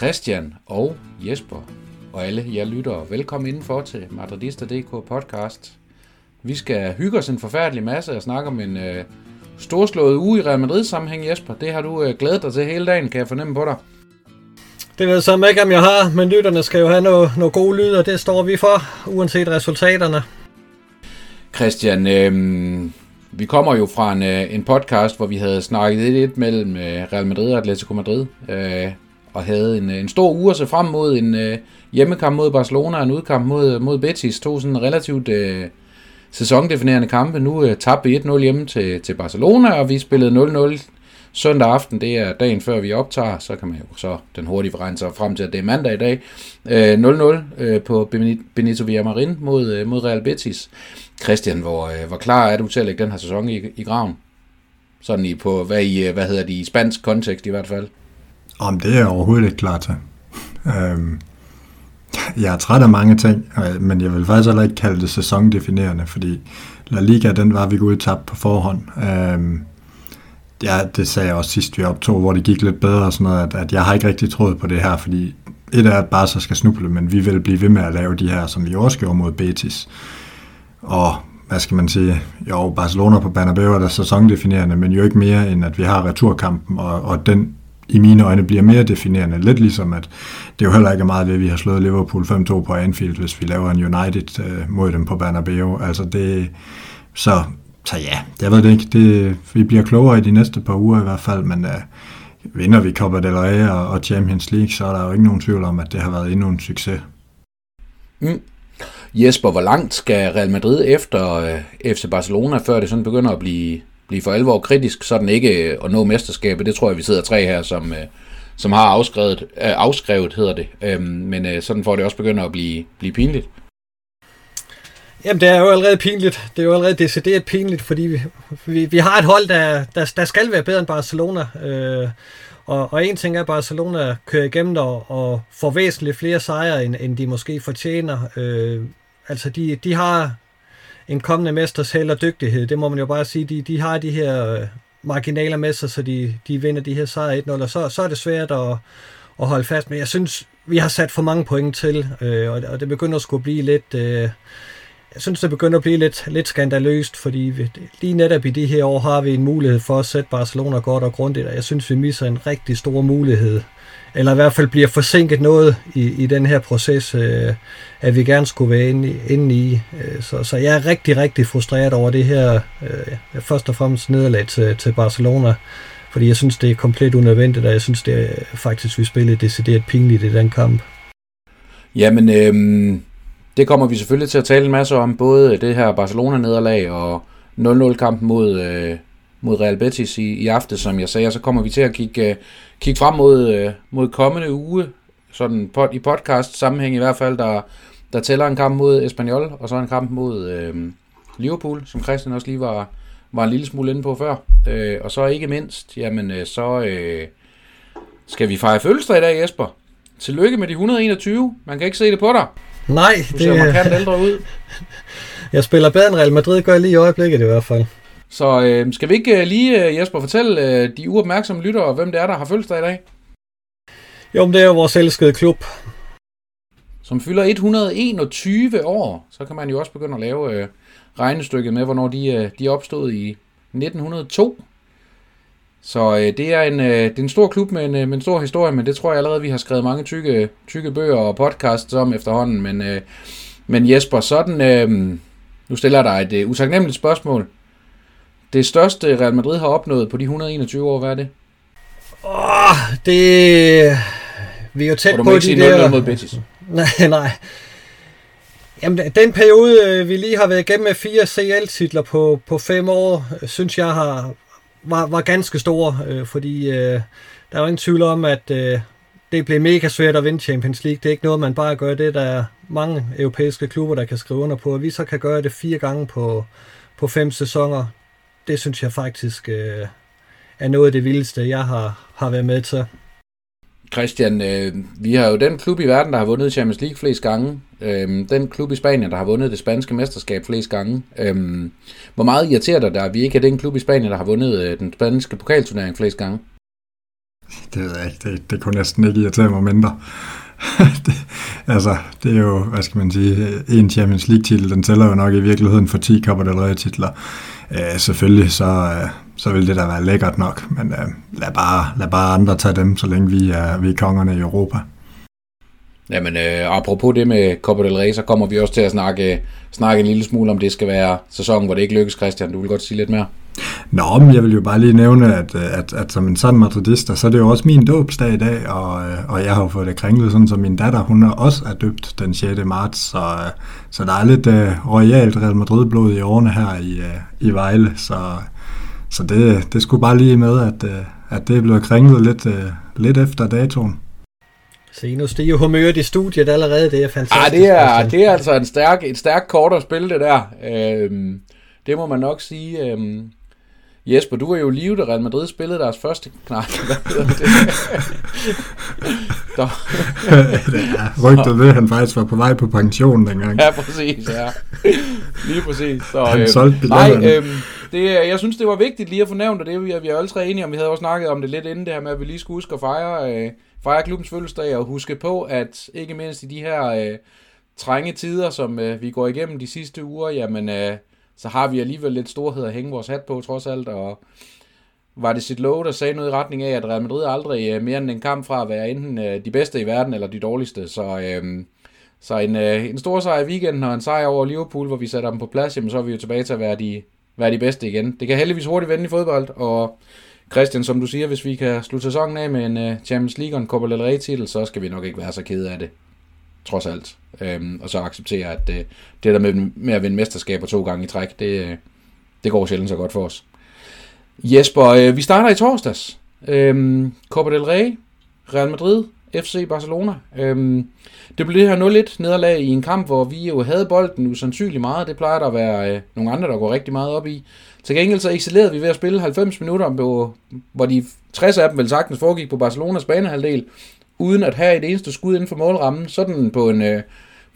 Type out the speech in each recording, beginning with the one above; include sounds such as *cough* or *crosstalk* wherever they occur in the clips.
Christian og Jesper og alle jer lyttere, velkommen indenfor til Madridista.dk podcast. Vi skal hygge os en forfærdelig masse og snakke om en øh, storslået uge i Real Madrid sammenhæng, Jesper. Det har du øh, glædet dig til hele dagen, kan jeg fornemme på dig. Det ved jeg så ikke, om jeg har, men lytterne skal jo have noget, noget gode lyd, og det står vi for, uanset resultaterne. Christian, øh, vi kommer jo fra en, øh, en podcast, hvor vi havde snakket lidt mellem øh, Real Madrid og Atletico Madrid. Øh, og havde en, øh, en stor uge at se frem mod en øh, hjemmekamp mod Barcelona og en udkamp mod, mod Betis. To sådan relativt øh, sæsondefinerende kampe. Nu øh, tabte vi 1-0 hjemme til, til Barcelona, og vi spillede 0-0 søndag aften. Det er dagen før vi optager, så kan man jo så den hurtige regne sig frem til, at det er mandag i dag. Øh, 0-0 øh, på Benito Villamarin mod, øh, mod Real Betis. Christian, hvor, øh, hvor klar er du til at lægge den her sæson i, i graven? Sådan i, på, hvad, i, øh, hvad hedder det, i spansk kontekst i hvert fald. Om det er jeg overhovedet ikke klar til. Øhm, jeg er træt af mange ting, men jeg vil faktisk heller ikke kalde det sæsondefinerende, fordi La Liga, den var vi gået tabt på forhånd. Øhm, ja, det sagde jeg også sidst vi optog, hvor det gik lidt bedre og sådan noget, at, at jeg har ikke rigtig troet på det her, fordi et er, at Barca skal snuble, men vi vil blive ved med at lave de her, som vi også gjorde mod Betis. Og hvad skal man sige, jo, Barcelona på Bernabeu er der sæsondefinerende, men jo ikke mere end, at vi har returkampen, og, og den i mine øjne bliver mere definerende. Lidt ligesom, at det jo heller ikke er meget det, vi har slået Liverpool 5-2 på Anfield, hvis vi laver en United øh, mod dem på Bernabeu. Altså det, så, så ja, jeg ved det ikke. Det, vi bliver klogere i de næste par uger i hvert fald, men øh, vinder vi Copa del Rey og, og Champions League, så er der jo ikke nogen tvivl om, at det har været endnu en succes. Mm. Jesper, hvor langt skal Real Madrid efter øh, FC Barcelona, før det sådan begynder at blive blive for alvor kritisk, så den ikke øh, at nå mesterskabet. Det tror jeg, vi sidder tre her, som, øh, som har afskrevet, øh, afskrevet hedder det. Øhm, men øh, sådan får det også begynder at blive, blive pinligt. Jamen, det er jo allerede pinligt. Det er jo allerede decideret pinligt, fordi vi, vi, vi har et hold, der, der, der skal være bedre end Barcelona. Øh, og, og en ting er, at Barcelona kører igennem og, og får væsentligt flere sejre, end, end de måske fortjener. Øh, altså, de, de har en kommende mesters held og dygtighed. Det må man jo bare sige. De, de har de her øh, marginaler med sig, så de, de vinder de her sejre 1-0, og så, så er det svært at, at holde fast. Men jeg synes, vi har sat for mange point til, øh, og, og det begynder at skulle blive lidt... Øh, jeg synes, det begynder at blive lidt, lidt skandaløst, fordi vi, lige netop i de her år har vi en mulighed for at sætte Barcelona godt og grundigt, og jeg synes, vi misser en rigtig stor mulighed eller i hvert fald bliver forsinket noget i, i den her proces, øh, at vi gerne skulle være inde, inde i. Øh, så, så jeg er rigtig, rigtig frustreret over det her, øh, først og fremmest nederlag til, til Barcelona, fordi jeg synes, det er komplet unødvendigt, og jeg synes, det er øh, faktisk, vi spillede decideret pinligt i den kamp. Jamen, øh, det kommer vi selvfølgelig til at tale en masse om, både det her Barcelona-nederlag og 0-0-kampen mod, øh, mod Real Betis i, i aften, som jeg sagde, så kommer vi til at kigge, øh, kigge frem mod, øh, mod kommende uge, sådan pod, i podcast sammenhæng i hvert fald, der, der tæller en kamp mod Espanyol, og så en kamp mod øh, Liverpool, som Christian også lige var, var en lille smule inde på før. Øh, og så ikke mindst, jamen øh, så øh, skal vi fejre fødselsdag i dag, Jesper. Tillykke med de 121. Man kan ikke se det på dig. Nej, du det... ser markant ældre ud. *laughs* Jeg spiller bedre end Real Madrid, gør jeg lige i øjeblikket i hvert fald. Så øh, skal vi ikke øh, lige, øh, Jesper, fortælle øh, de uopmærksomme lyttere, hvem det er, der har fødselsdag i dag? Jo, men det er jo vores elskede klub. Som fylder 121 år, så kan man jo også begynde at lave øh, regnestykket med, hvornår de, øh, de opstod i 1902. Så øh, det, er en, øh, det er en stor klub med en, med en stor historie, men det tror jeg allerede, vi har skrevet mange tykke, tykke bøger og podcasts om efterhånden. Men, øh, men Jesper, sådan, øh, nu stiller jeg dig et øh, utaknemmeligt spørgsmål. Det største Real Madrid har opnået på de 121 år, hvad er det? Åh, oh, det... Vi er jo tæt på de der... mod Betis. *laughs* Nej, nej. Jamen, den periode, øh, vi lige har været igennem med fire CL-titler på, på fem år, synes jeg har, var, var ganske stor, øh, fordi øh, der er jo ingen tvivl om, at øh, det blev mega svært at vinde Champions League. Det er ikke noget, man bare gør det. Der er mange europæiske klubber, der kan skrive under på. At vi så kan gøre det fire gange på, på fem sæsoner det synes jeg faktisk øh, er noget af det vildeste, jeg har, har været med til. Christian, øh, vi har jo den klub i verden, der har vundet Champions League flest gange. Øh, den klub i Spanien, der har vundet det spanske mesterskab flest gange. Øh, hvor meget irriterer dig, at vi ikke er den klub i Spanien, der har vundet øh, den spanske pokalturnering flest gange? Det ved jeg ikke. Det, det kunne næsten ikke irritere mig mindre. *laughs* det, altså, det er jo, hvad skal man sige, en Champions League-titel, den tæller jo nok i virkeligheden for 10 Copa del Rey-titler. Øh, selvfølgelig så, øh, så vil det da være lækkert nok, men øh, lad, bare, lad bare andre tage dem, så længe vi er, vi er kongerne i Europa. Jamen, øh, apropos det med Copa del Rey, så kommer vi også til at snakke, snakke en lille smule om det skal være sæsonen, hvor det ikke lykkes, Christian. Du vil godt sige lidt mere? Nå, men jeg vil jo bare lige nævne, at, at, at som en sand madridista, så er det jo også min dåbsdag i dag, og, og jeg har jo fået det kringlet, sådan som min datter, hun er også er døbt den 6. marts, så, så der er lidt uh, royalt Real Madrid-blod i årene her i, uh, i Vejle, så, så det, det skulle bare lige med, at, uh, at det er blevet kringlet lidt, uh, lidt efter datoen. Se, nu stiger humøret i studiet allerede, det er fantastisk. Ah, det, er, det er altså en stærk, et stærkt kort at spille det der. Øhm, det må man nok sige. Øhm, Jesper, du var jo live, da Real Madrid spillede deres første... Nej, *laughs* hvad hedder det? *laughs* ja, rygtet ved, at han faktisk var på vej på pension dengang. Ja, præcis, ja. Lige præcis. Så, han øhm, solgte Nej, øhm, det, jeg synes, det var vigtigt lige at få nævnt, og det vi vi er alle tre enige om. Vi havde også snakket om det lidt inden det her med, at vi lige skulle huske at fejre, øh, fejre klubbens fødselsdag, og huske på, at ikke mindst i de her øh, trænge tider, som øh, vi går igennem de sidste uger, jamen... Øh, så har vi alligevel lidt storhed at hænge vores hat på, trods alt, og var det sit lov, der sagde noget i retning af, at Real Madrid aldrig øh, mere end en kamp fra at være enten øh, de bedste i verden, eller de dårligste, så... Øh, så en, øh, en stor sejr i weekenden og en sejr over Liverpool, hvor vi sætter dem på plads, jamen så er vi jo tilbage til at være de, være de bedste igen. Det kan heldigvis hurtigt vende i fodbold, og Christian, som du siger, hvis vi kan slutte sæsonen af med en øh, Champions League og en Copa del Rey titel, så skal vi nok ikke være så kede af det trods alt. Øhm, og så acceptere, at det, det der med, med at vinde mesterskaber to gange i træk, det, øh, det går sjældent så godt for os. Jesper, øh, vi starter i torsdags. Øhm, Copa del Rey, Real Madrid, FC Barcelona. Øhm, det blev det her 0-1 nederlag i en kamp, hvor vi jo havde bolden usandsynligt meget. Det plejer der at være øh, nogle andre, der går rigtig meget op i. Til gengæld så excellerede vi ved at spille 90 minutter, hvor, hvor de 60 af dem vel sagtens foregik på Barcelonas banehalvdel, uden at have et eneste skud inden for målrammen, sådan på en, øh,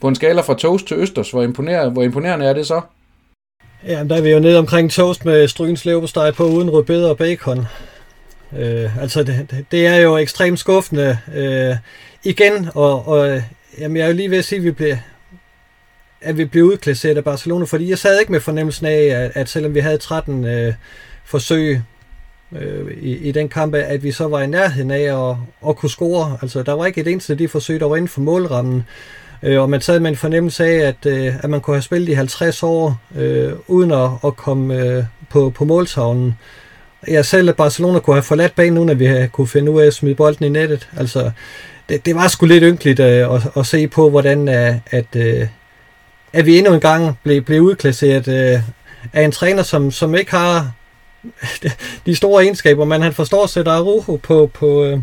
på en skala fra toast til østers. Hvor imponerende, hvor imponerende er det så? Ja, der er vi jo nede omkring toast med strygens leverpostej på uden rødbeder og bacon. Øh, altså, det, det er jo ekstremt skuffende øh, igen, og, og jamen, jeg er jo lige ved at sige, at vi bliver, at vi blev udklasseret af Barcelona, fordi jeg sad ikke med fornemmelsen af, at, at selvom vi havde 13 øh, forsøg øh, i, i den kamp, at vi så var i nærheden af at, at kunne score. Altså, der var ikke et eneste af de forsøg, der var inden for målrammen. Øh, og man sad med en fornemmelse af, at, øh, at man kunne have spillet i 50 år, øh, uden at, at komme øh, på, på måltavlen. Jeg selv, at Barcelona kunne have forladt banen, uden at vi kunne finde ud af at smide bolden i nettet. Altså, det, det var sgu lidt ynkeligt øh, at, at se på, hvordan at, at, øh, at vi endnu en gang blev, blev udklasseret øh, af en træner, som, som ikke har *laughs* de store egenskaber, men han forstår at sætte Arujo på, på, øh,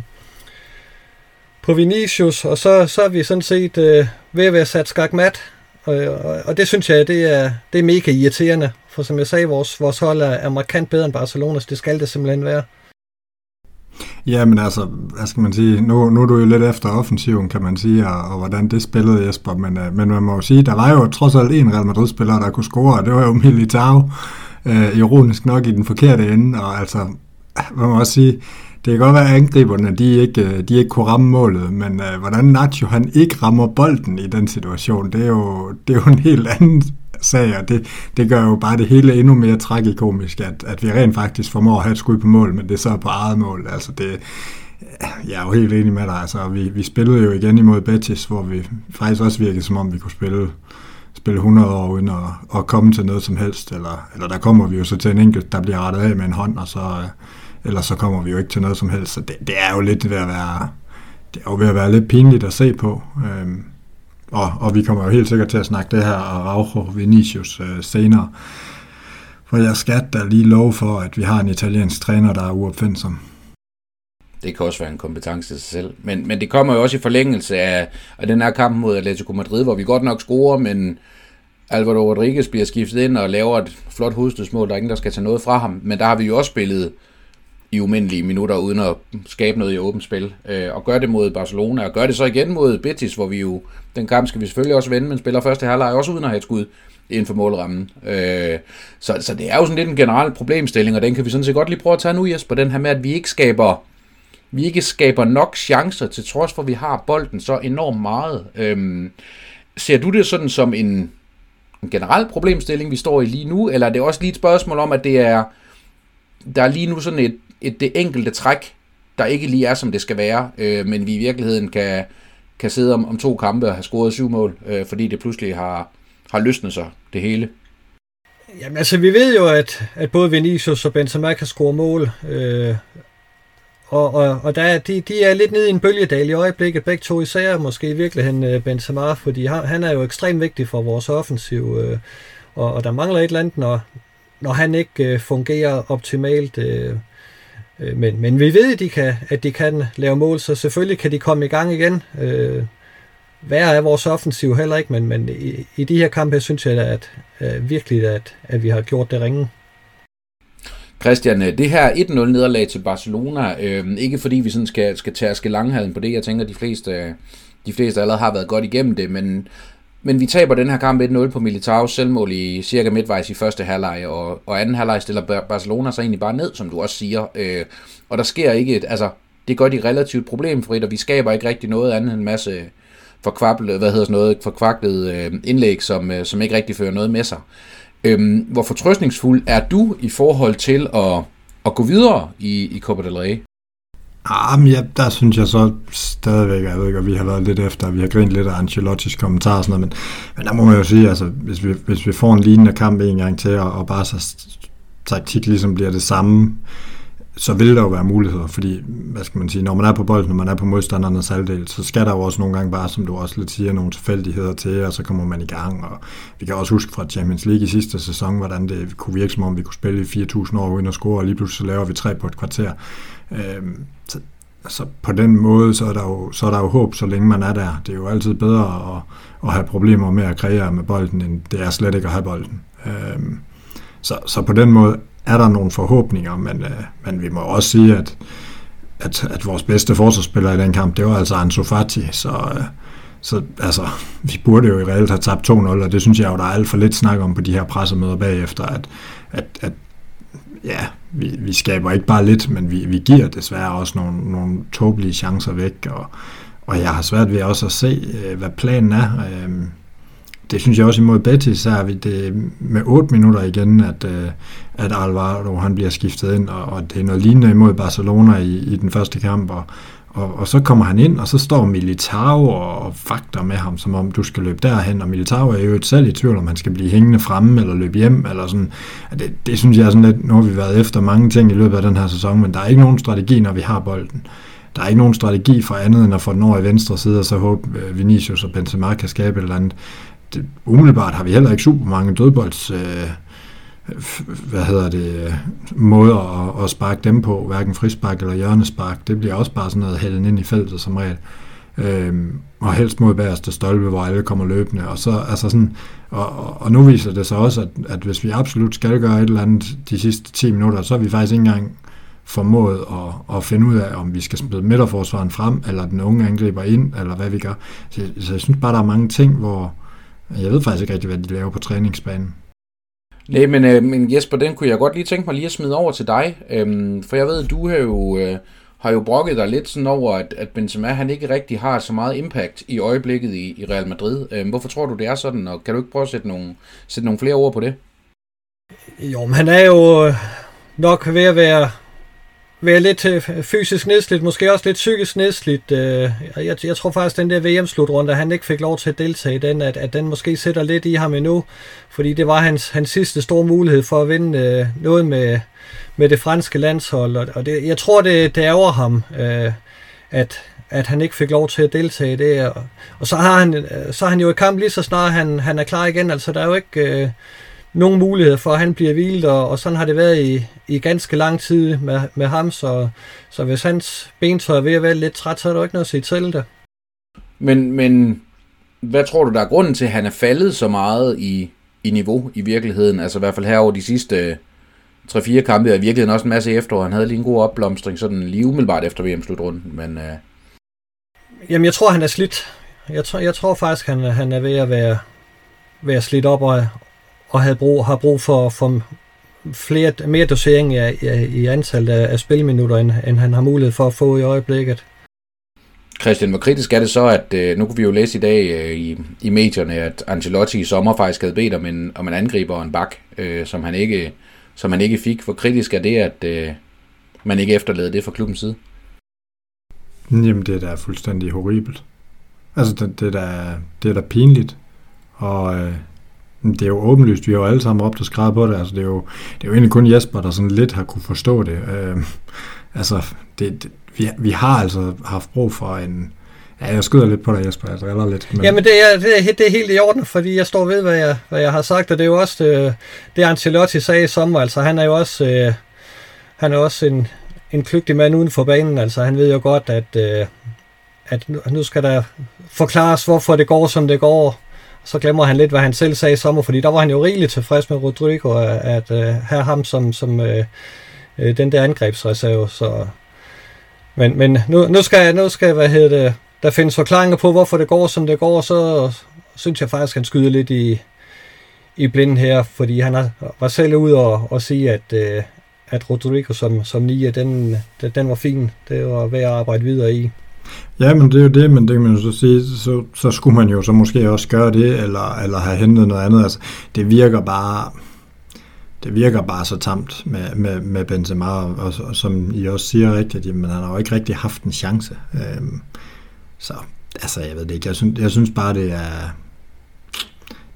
på Vinicius, og så, så er vi sådan set øh, ved at være sat skakmat, og, og, og det synes jeg, det er, det er mega irriterende, for som jeg sagde, vores, vores hold er, er markant bedre end Barcelonas, det skal det simpelthen være. Ja, men altså, hvad skal man sige, nu, nu er du jo lidt efter offensiven, kan man sige, og, og hvordan det spillede Jesper, men, øh, men man må jo sige, der var jo trods alt en Real Madrid-spiller, der kunne score, og det var jo Militao, øh, ironisk nok i den forkerte ende, og altså, man må også sige, det kan godt være, at angriberne de ikke, øh, de ikke kunne ramme målet, men øh, hvordan Nacho han ikke rammer bolden i den situation, det er jo, det er jo en helt anden sag, og det, det gør jo bare det hele endnu mere tragikomisk, at, at vi rent faktisk formår at have et skud på mål, men det er så på eget mål. Altså det, jeg er jo helt enig med dig. Altså, vi, vi spillede jo igen imod Betis, hvor vi faktisk også virkede, som om vi kunne spille spille 100 år uden at, at komme til noget som helst, eller, eller der kommer vi jo så til en enkelt, der bliver rettet af med en hånd, og så, øh, eller så kommer vi jo ikke til noget som helst. Så det, det er jo lidt ved at være, det er jo ved at være lidt pinligt at se på. Øhm, og, og vi kommer jo helt sikkert til at snakke det her Araujo Vinicius øh, senere. For jeg skal da lige love for, at vi har en italiensk træner, der er uopfindsom. Det kan også være en kompetence i sig selv. Men, men det kommer jo også i forlængelse af, af den her kamp mod Atletico Madrid, hvor vi godt nok scorer, men Alvaro Rodriguez bliver skiftet ind og laver et flot hovedstødsmål. Der er ingen, der skal tage noget fra ham. Men der har vi jo også spillet i umindelige minutter, uden at skabe noget i åbent spil. Øh, og gør det mod Barcelona, og gør det så igen mod Betis, hvor vi jo, den kamp skal vi selvfølgelig også vende, men spiller første halvleg også uden at have et skud inden for målrammen. Øh, så, så det er jo sådan lidt en generel problemstilling, og den kan vi sådan set godt lige prøve at tage nu, Jesper, den her med, at vi ikke skaber vi ikke skaber nok chancer, til trods for, at vi har bolden så enormt meget. Øhm, ser du det sådan som en, en generel problemstilling, vi står i lige nu, eller er det også lige et spørgsmål om, at det er, der er lige nu sådan et, et det enkelte træk, der ikke lige er, som det skal være, øh, men vi i virkeligheden kan, kan sidde om, om to kampe og have scoret syv mål, øh, fordi det pludselig har, har løsnet sig, det hele. Jamen altså, vi ved jo, at, at både Vinicius og Benzema kan score mål, øh, og, og, og der, de, de er lidt nede i en bølgedal i øjeblikket, begge to især, måske i virkeligheden øh, Benzema, fordi han, han er jo ekstremt vigtig for vores offensiv, øh, og, og der mangler et eller andet, når, når han ikke øh, fungerer optimalt. Øh, Øh, men, men vi ved, at de, kan, at de kan lave mål, så selvfølgelig kan de komme i gang igen. Øh, værre er vores offensiv heller ikke, men, men i, i de her kampe synes jeg at, at, virkelig, at, at vi har gjort det ringe. Christian, øh, det her 1-0 nederlag til Barcelona, øh, ikke fordi vi sådan skal, skal tærske langhalden på det, jeg tænker, de fleste, de fleste allerede har været godt igennem det, men, men vi taber den her kamp 1-0 på Militao's selvmål i cirka midtvejs i første halvleg, og, og anden halvleg stiller Barcelona sig egentlig bare ned, som du også siger, øh, og der sker ikke et, altså, det gør de relativt problemfrit, og vi skaber ikke rigtig noget andet end en masse forkvaklet, hvad hedder sådan noget, forkvaklet øh, indlæg, som, øh, som ikke rigtig fører noget med sig. Øhm, hvor fortrøstningsfuld er du i forhold til at, at gå videre i, i Copa del Rey? Ah, men ja, der synes jeg så stadigvæk, jeg ved ikke, at vi har været lidt efter, vi har grint lidt af Ancelottis kommentarer og sådan noget, men, men der må man jo sige, altså, hvis vi, hvis vi får en lignende kamp en gang til, og, og bare så taktik ligesom bliver det samme, så vil der jo være muligheder, fordi, hvad skal man sige, når man er på bolden, når man er på modstandernes halvdel, så skal der jo også nogle gange bare, som du også lidt siger, nogle tilfældigheder til, og så kommer man i gang, og vi kan også huske fra Champions League i sidste sæson, hvordan det kunne virke som om, vi kunne spille i 4.000 år uden at score, og lige pludselig så laver vi tre på et kvarter. Øh, så, så på den måde, så er, der jo, så er der jo håb, så længe man er der. Det er jo altid bedre at, at have problemer med at kreere med bolden, end det er slet ikke at have bolden. Øh, så, så på den måde er der nogle forhåbninger, men, øh, men vi må også sige, at, at, at vores bedste forsvarsspiller i den kamp, det var altså Ansu Fati, så, øh, så altså, vi burde jo i reelt have tabt 2-0, og det synes jeg jo, der er alt for lidt snak om på de her pressemøder bagefter, at, at, at ja, vi, vi skaber ikke bare lidt, men vi, vi giver desværre også nogle, nogle tåbelige chancer væk, og, og jeg har svært ved også at se, øh, hvad planen er. Øhm, det synes jeg også imod Betis, så er vi det med 8 minutter igen, at, øh, at Alvaro han bliver skiftet ind, og, og det er noget lignende imod Barcelona i, i den første kamp, og, og, og så kommer han ind, og så står Militao og, vagter fakter med ham, som om du skal løbe derhen, og Militao er jo et selv i tvivl, om han skal blive hængende fremme, eller løbe hjem, eller sådan. Det, det synes jeg er sådan lidt, nu har vi været efter mange ting i løbet af den her sæson, men der er ikke nogen strategi, når vi har bolden. Der er ikke nogen strategi for andet end at få den over i venstre side, og så håbe øh, Vinicius og Benzema kan skabe et eller andet det, umiddelbart har vi heller ikke super mange dødbolds øh, hvad hedder det, måder at, at sparke dem på, hverken frispark eller hjørnespark. Det bliver også bare sådan noget hælden ind i feltet som regel. Øhm, og helst mod bagerste stolpe, hvor alle kommer løbende. Og, så, altså sådan, og, og, nu viser det sig også, at, at hvis vi absolut skal gøre et eller andet de sidste 10 minutter, så er vi faktisk ikke engang formået at, at finde ud af, om vi skal smide midterforsvaren frem, eller den unge angriber ind, eller hvad vi gør. Så, så jeg synes bare, der er mange ting, hvor, jeg ved faktisk ikke rigtig, hvad de laver på træningsbanen. Nej, men, øh, men Jesper, den kunne jeg godt lige tænke mig lige at smide over til dig. Øhm, for jeg ved, du har jo, øh, har jo brokket dig lidt sådan over, at, at Benzema han ikke rigtig har så meget impact i øjeblikket i, i Real Madrid. Øhm, hvorfor tror du, det er sådan, og kan du ikke prøve at sætte nogle, sætte nogle flere ord på det? Jo, men han er jo øh, nok ved at være være lidt øh, fysisk nedslidt, måske også lidt psykisk nedslidt. Øh, jeg, jeg tror faktisk, at den der VM-slutrunde, han ikke fik lov til at deltage i den, at, at den måske sætter lidt i ham endnu, fordi det var hans, hans sidste store mulighed for at vinde øh, noget med, med det franske landshold, og det, jeg tror, det, det ærger ham, øh, at, at han ikke fik lov til at deltage i det, og, og så, har han, øh, så har han jo et kamp lige så snart han, han er klar igen, altså der er jo ikke øh, nogen mulighed for, at han bliver hvilet, og, og sådan har det været i, i ganske lang tid med, med ham, så, så hvis hans bentøj er ved at være lidt træt, så er der ikke noget at sige til det. Men, men hvad tror du, der er grunden til, at han er faldet så meget i, i niveau i virkeligheden? Altså i hvert fald her over de sidste 3-4 kampe, og i virkeligheden også en masse efterår. Han havde lige en god opblomstring, sådan lige umiddelbart efter VM-slutrunden, men... Øh... Jamen, jeg tror, han er slidt. Jeg tror, jeg tror faktisk, han, han er ved at være, være slidt op, og, og havde brug, har brug for, for flere, mere dosering i, i, i antallet af, af spilminutter, end, end han har mulighed for at få i øjeblikket. Christian, hvor kritisk er det så, at øh, nu kunne vi jo læse i dag øh, i, i medierne, at Ancelotti i sommer faktisk havde bedt om en, om en angriber og en bak, øh, som, han ikke, som han ikke fik. Hvor kritisk er det, at øh, man ikke efterleder det fra klubbens side? Jamen, det er da fuldstændig horribelt. Altså, det, det, er, da, det er da pinligt. Og øh, det er jo åbenlyst, vi har jo alle sammen op og skrevet på det. Altså, det, er jo, det er jo egentlig kun Jesper, der sådan lidt har kunne forstå det. Øh, altså, det, det, vi, vi har altså haft brug for en... Ja, jeg skyder lidt på dig, Jesper, jeg driller lidt. Men... Jamen, det er, det, er, det er helt i orden, fordi jeg står ved, hvad jeg, hvad jeg har sagt, og det er jo også det, det Ancelotti sagde i sommer. Altså, han er jo også, øh, han er også en, en klygtig mand uden for banen. Altså, han ved jo godt, at, øh, at nu skal der forklares, hvorfor det går, som det går. Så glemmer han lidt, hvad han selv sagde i sommer, fordi der var han jo rigeligt tilfreds med Rodrigo, at, at øh, have ham som, som øh, øh, den der angrebsreserve. Så, men men nu, nu, skal, nu skal hvad hedder det, der findes forklaringer på, hvorfor det går, som det går, så synes jeg faktisk, han skyder lidt i, i blinden her, fordi han har, var selv ude og, og sige, at, øh, at Rodrigo som, som nier, den, den var fin. Det var værd at arbejde videre i. Ja, men det er jo det, men det kan man jo så sige, så, så skulle man jo så måske også gøre det, eller, eller have hentet noget andet. Altså, det virker bare, det virker bare så tamt med, med, med Benzema, og, og, og som I også siger rigtigt, jamen, han har jo ikke rigtig haft en chance. Øhm, så, altså, jeg ved det ikke. Jeg synes, jeg synes bare, det er,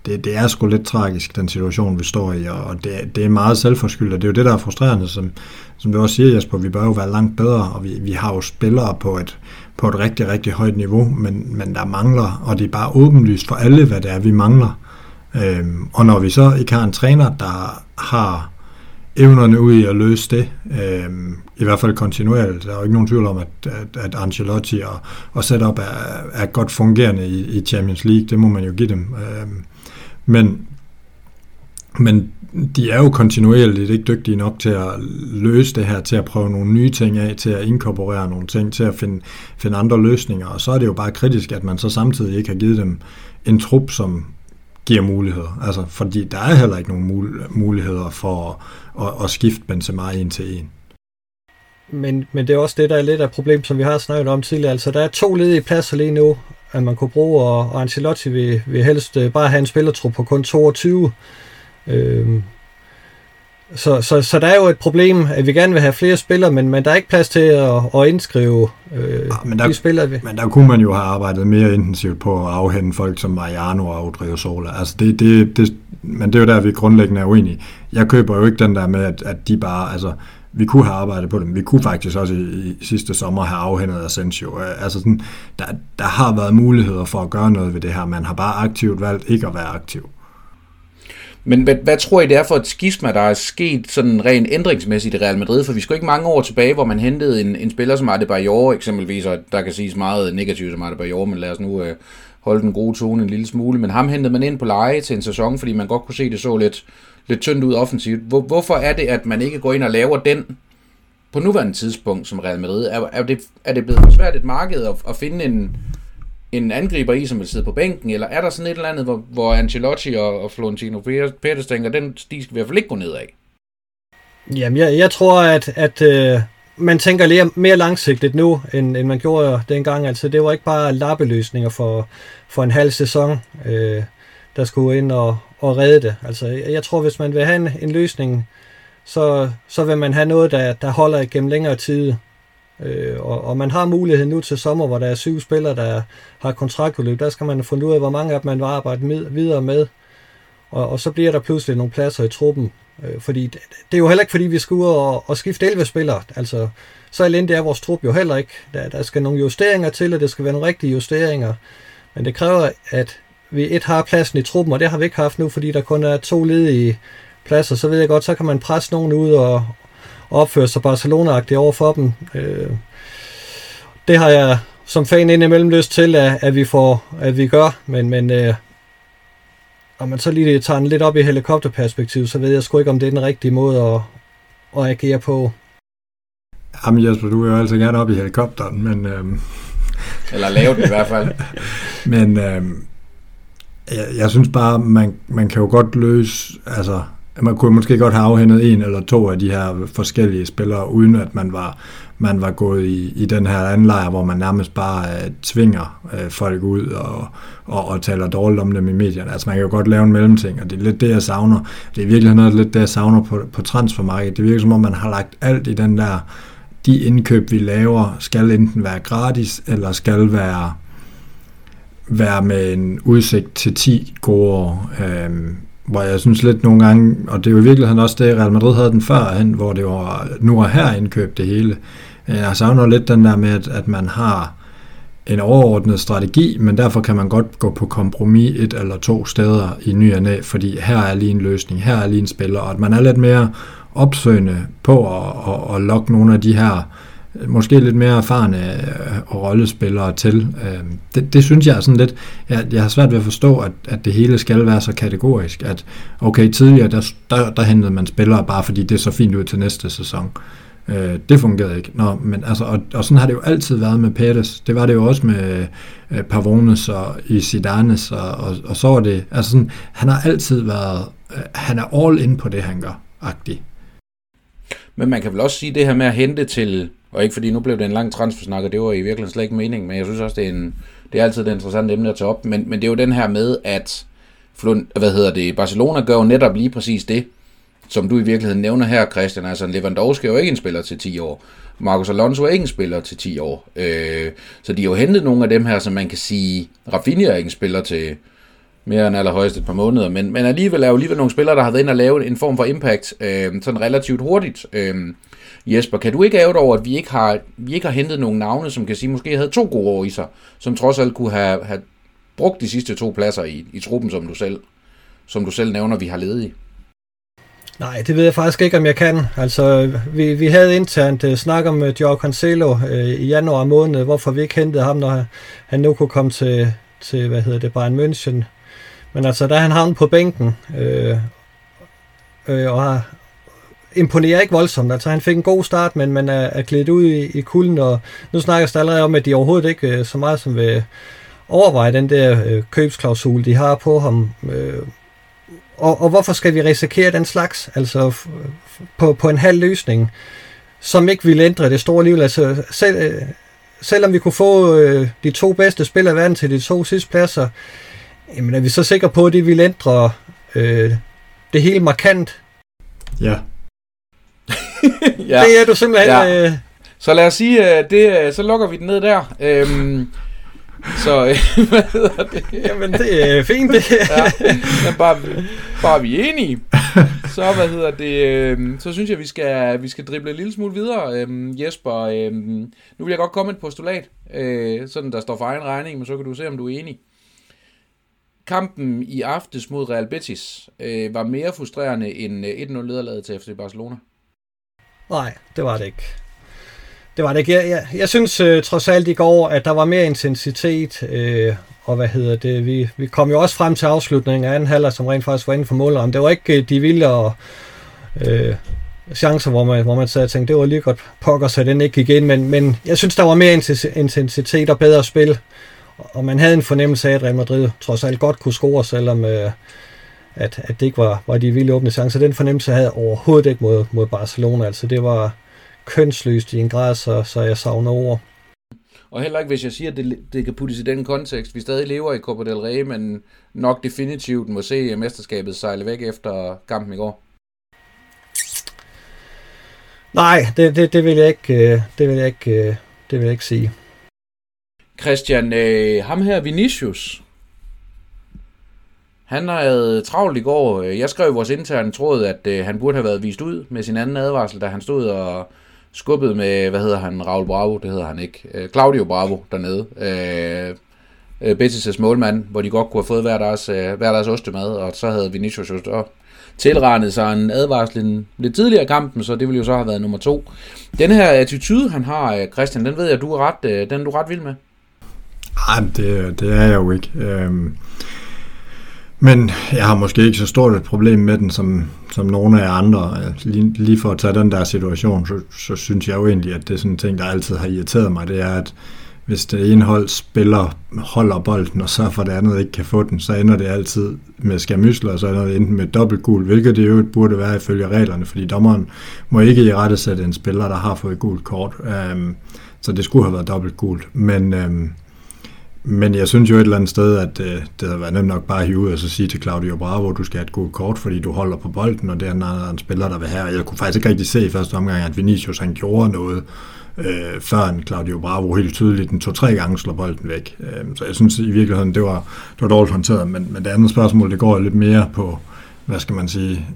det, det er sgu lidt tragisk, den situation, vi står i, og det, det er meget selvforskyldt, og det er jo det, der er frustrerende, som, som du også siger, Jesper, vi bør jo være langt bedre, og vi, vi har jo spillere på et, på et rigtig, rigtig højt niveau, men, men der mangler, og det er bare åbenlyst for alle, hvad det er, vi mangler. Øhm, og når vi så ikke har en træner, der har evnerne ud i at løse det, øhm, i hvert fald kontinuerligt. Der er jo ikke nogen tvivl om, at, at, at Ancelotti og, og setup er, er godt fungerende i, i Champions League. Det må man jo give dem. Øhm, men, men de er jo kontinuerligt ikke dygtige nok til at løse det her, til at prøve nogle nye ting af, til at inkorporere nogle ting, til at finde, finde andre løsninger. Og så er det jo bare kritisk, at man så samtidig ikke har givet dem en trup, som giver muligheder. Altså, fordi der er heller ikke nogen muligheder for at, at, at skifte Benzema en til en. Men, men det er også det, der er lidt af problem, som vi har snakket om tidligere. Altså, der er to ledige pladser lige nu, at man kunne bruge, og, og Ancelotti vil, vil helst øh, bare have en spillertrup på kun 22. Øhm, så, så, så der er jo et problem, at vi gerne vil have flere spillere, men, men der er ikke plads til at, at indskrive øh, ja, ah, men der, de spillere. Vi. Men der kunne man jo have arbejdet mere intensivt på at afhænde folk som Mariano og Odrio Sola. Altså det, det, det, men det er jo der, vi grundlæggende er uenige. Jeg køber jo ikke den der med, at, at de bare... Altså, vi kunne have arbejdet på dem. Vi kunne faktisk også i, i sidste sommer have afhændet Asensio. Øh, altså sådan, der, der har været muligheder for at gøre noget ved det her. Man har bare aktivt valgt ikke at være aktiv. Men hvad, hvad tror I, det er for et skisma, der er sket sådan rent ændringsmæssigt i Real Madrid? For vi skal ikke mange år tilbage, hvor man hentede en, en spiller som Adebayor eksempelvis, og der kan siges meget negativt som Adebayor, men lad os nu øh, holde den gode tone en lille smule. Men ham hentede man ind på leje til en sæson, fordi man godt kunne se, det så lidt, lidt tyndt ud offensivt. Hvor, hvorfor er det, at man ikke går ind og laver den på nuværende tidspunkt som Real Madrid? Er, er, det, er det blevet for svært et marked at, at finde en, en angriber i, som vil sidde på bænken, eller er der sådan et eller andet, hvor, hvor Ancelotti og, og Florentino Pérez tænker, den sti skal vi i hvert fald ikke gå ned af? Jamen, jeg, jeg tror, at, at øh, man tænker mere, mere langsigtet nu, end, end man gjorde dengang. Altså, det var ikke bare lappeløsninger for, for en halv sæson, øh, der skulle ind og, og redde det. Altså, jeg tror, hvis man vil have en, en løsning, så, så vil man have noget, der, der holder igennem længere tid. Øh, og, og man har mulighed nu til sommer, hvor der er syv spillere, der har kontraktudløb. Der skal man finde ud af, hvor mange af dem man vil arbejde med, videre med. Og, og så bliver der pludselig nogle pladser i truppen. Øh, fordi det, det er jo heller ikke, fordi vi skal ud og, og skifte 11 spillere. Altså, så elendig er vores trup jo heller ikke. Der, der skal nogle justeringer til, og det skal være nogle rigtige justeringer. Men det kræver, at vi et har pladsen i truppen, og det har vi ikke haft nu, fordi der kun er to ledige pladser. Så ved jeg godt, så kan man presse nogen ud og, opføre sig Barcelona-agtigt over for dem. Øh, det har jeg som fan indimellem lyst til, at, at vi får, at vi gør, men, men øh, om man så lige tager den lidt op i helikopterperspektiv, så ved jeg sgu ikke, om det er den rigtige måde at, at agere på. Jamen Jesper, du er jo altså gerne op i helikopteren, men... Øhm, Eller lave den i hvert fald. *laughs* men øhm, jeg, jeg synes bare, man, man kan jo godt løse... Altså, man kunne måske godt have afhændet en eller to af de her forskellige spillere, uden at man var, man var gået i, i den her anden lejr, hvor man nærmest bare øh, tvinger øh, folk ud og, og, og taler dårligt om dem i medierne. Altså man kan jo godt lave en mellemting, og det er lidt det, jeg savner. Det er virkelig noget lidt det, jeg savner på, på transfermarkedet. Det virker som om, man har lagt alt i den der, de indkøb, vi laver, skal enten være gratis, eller skal være være med en udsigt til 10 gode år. Øhm, hvor jeg synes lidt nogle gange, og det er jo i virkeligheden også det, Real Madrid havde den førhen, hvor det var nu og her indkøbt det hele. Øh, jeg savner lidt den der med, at, at man har en overordnet strategi, men derfor kan man godt gå på kompromis et eller to steder i ny og næ, fordi her er lige en løsning, her er lige en spiller, og at man er lidt mere opsøgende på at, at, at lokke nogle af de her måske lidt mere erfarne øh, og rollespillere til. Øhm, det, det synes jeg er sådan lidt, jeg, jeg har svært ved at forstå, at, at det hele skal være så kategorisk, at okay, tidligere der, der, der hentede man spillere bare fordi det er så fint ud til næste sæson. Øh, det fungerede ikke. Nå, men altså, og, og sådan har det jo altid været med Pettis. Det var det jo også med øh, Pavones og Isidanes, og, og, og så var det, altså sådan, han har altid været, øh, han er all in på det, han gør, agtig. Men man kan vel også sige det her med at hente til og ikke fordi nu blev det en lang transfersnak, og det var i virkeligheden slet ikke meningen, men jeg synes også, det er, en, det er altid et interessant emne at tage op. Men, men det er jo den her med, at Flund, hvad hedder det, Barcelona gør jo netop lige præcis det, som du i virkeligheden nævner her, Christian. Altså Lewandowski er jo ikke en spiller til 10 år. Marcus Alonso er ikke en spiller til 10 år. Øh, så de har jo hentet nogle af dem her, som man kan sige, Rafinha er ikke en spiller til mere end allerhøjst et par måneder, men, men alligevel er jo alligevel nogle spillere, der har været ind og lave en form for impact øh, sådan relativt hurtigt. Øh, Jesper, kan du ikke æve over, at vi ikke, har, vi ikke har hentet nogle navne, som kan sige, måske havde to gode år i sig, som trods alt kunne have, have brugt de sidste to pladser i, i truppen, som du selv, som du selv nævner, vi har ledet i? Nej, det ved jeg faktisk ikke, om jeg kan. Altså, vi, vi havde internt uh, snak om uh, Joao Cancelo uh, i januar måned, hvorfor vi ikke hentede ham, når han nu kunne komme til, til hvad hedder det, Bayern München. Men altså, da han havnet på bænken, øh, øh, og har, imponerer ikke voldsomt. Altså, han fik en god start, men man er, er klædt ud i, i kulden, og nu snakkes der allerede om, at de overhovedet ikke øh, så meget som vil overveje den der øh, købsklausul, de har på ham. Øh, og, og hvorfor skal vi risikere den slags? Altså på, på en halv løsning, som ikke vil ændre det store liv. Altså selv, øh, selvom vi kunne få øh, de to bedste spillere i verden til de to sidste pladser, jamen er vi så sikre på, at det vil ændre øh, det hele markant? Ja, *laughs* ja. Det er du simpelthen... Ja. Øh... Så lad os sige, øh, det, øh, så lukker vi den ned der. Øhm, så, *laughs* hvad hedder det? Jamen, det er fint, det. *laughs* ja, men bare, bare vi er enige. Så, hvad hedder det, øhm, så synes jeg, vi skal, vi skal drible en lille smule videre. Øhm, Jesper, øhm, nu vil jeg godt komme et postulat, øh, sådan der står for egen regning, men så kan du se, om du er enig. Kampen i aftes mod Real Betis øh, var mere frustrerende end øh, 1-0 lederlaget til FC Barcelona. Nej, det var det ikke. Det var det ikke. Jeg, jeg, jeg synes øh, trods alt i går, at der var mere intensitet, øh, og hvad hedder det, vi, vi kom jo også frem til afslutningen af anden halvleg, som rent faktisk var inden for målet. Det var ikke øh, de vilde og, øh, chancer, hvor man, hvor man sad og tænkte, det var lige godt pokker, så den ikke gik ind, men, men jeg synes, der var mere intensitet og bedre spil, og man havde en fornemmelse af, at Real Madrid trods alt godt kunne score, selvom uh, at, at det ikke var, var de vilde åbne chancer. Den fornemmelse havde jeg overhovedet ikke mod, mod Barcelona. Altså det var kønsløst i en grad, så, så jeg savner ord. Og heller ikke, hvis jeg siger, at det, det kan puttes i den kontekst. Vi stadig lever i Copa del Rey, men nok definitivt må se mesterskabet sejle væk efter kampen i går. Nej, det, det, det vil jeg ikke, øh, det vil jeg ikke, øh, det vil jeg ikke sige. Christian, øh, ham her Vinicius, han havde travlt i går. Jeg skrev i vores interne tråd, at øh, han burde have været vist ud med sin anden advarsel, da han stod og skubbede med, hvad hedder han, Raul Bravo, det hedder han ikke, øh, Claudio Bravo dernede. Øh, øh Betis' målmand, hvor de godt kunne have fået hver deres, øh, hver deres ostemad, og så havde Vinicius jo så tilregnet sig en advarsel lidt tidligere i kampen, så det ville jo så have været nummer to. Den her attitude, han har, øh, Christian, den ved jeg, du er ret, den er du ret vild med. Nej, det, det er jeg jo ikke. Øhm, Men jeg har måske ikke så stort et problem med den, som, som nogle af andre. Altså, lige, lige for at tage den der situation, så, så synes jeg jo egentlig, at det er sådan en ting, der altid har irriteret mig, det er, at hvis det ene hold spiller, holder bolden, og så for det andet ikke kan få den, så ender det altid med skamysler, og så ender det enten med dobbelt gul, hvilket det jo burde være ifølge reglerne, fordi dommeren må ikke i rette sætte en spiller, der har fået gult kort. Øhm, så det skulle have været dobbelt gult. Men, Øhm, men jeg synes jo et eller andet sted, at øh, det havde været nemt nok bare at hive ud og så sige til Claudio Bravo, at du skal have et godt kort, fordi du holder på bolden, og det er en, anden spiller, der vil have. Jeg kunne faktisk ikke rigtig se i første omgang, at Vinicius han gjorde noget, øh, før en Claudio Bravo helt tydeligt den to-tre gange slår bolden væk. Øh, så jeg synes i virkeligheden, det var, det var dårligt håndteret, men, men det andet spørgsmål, det går lidt mere på, hvad skal man sige,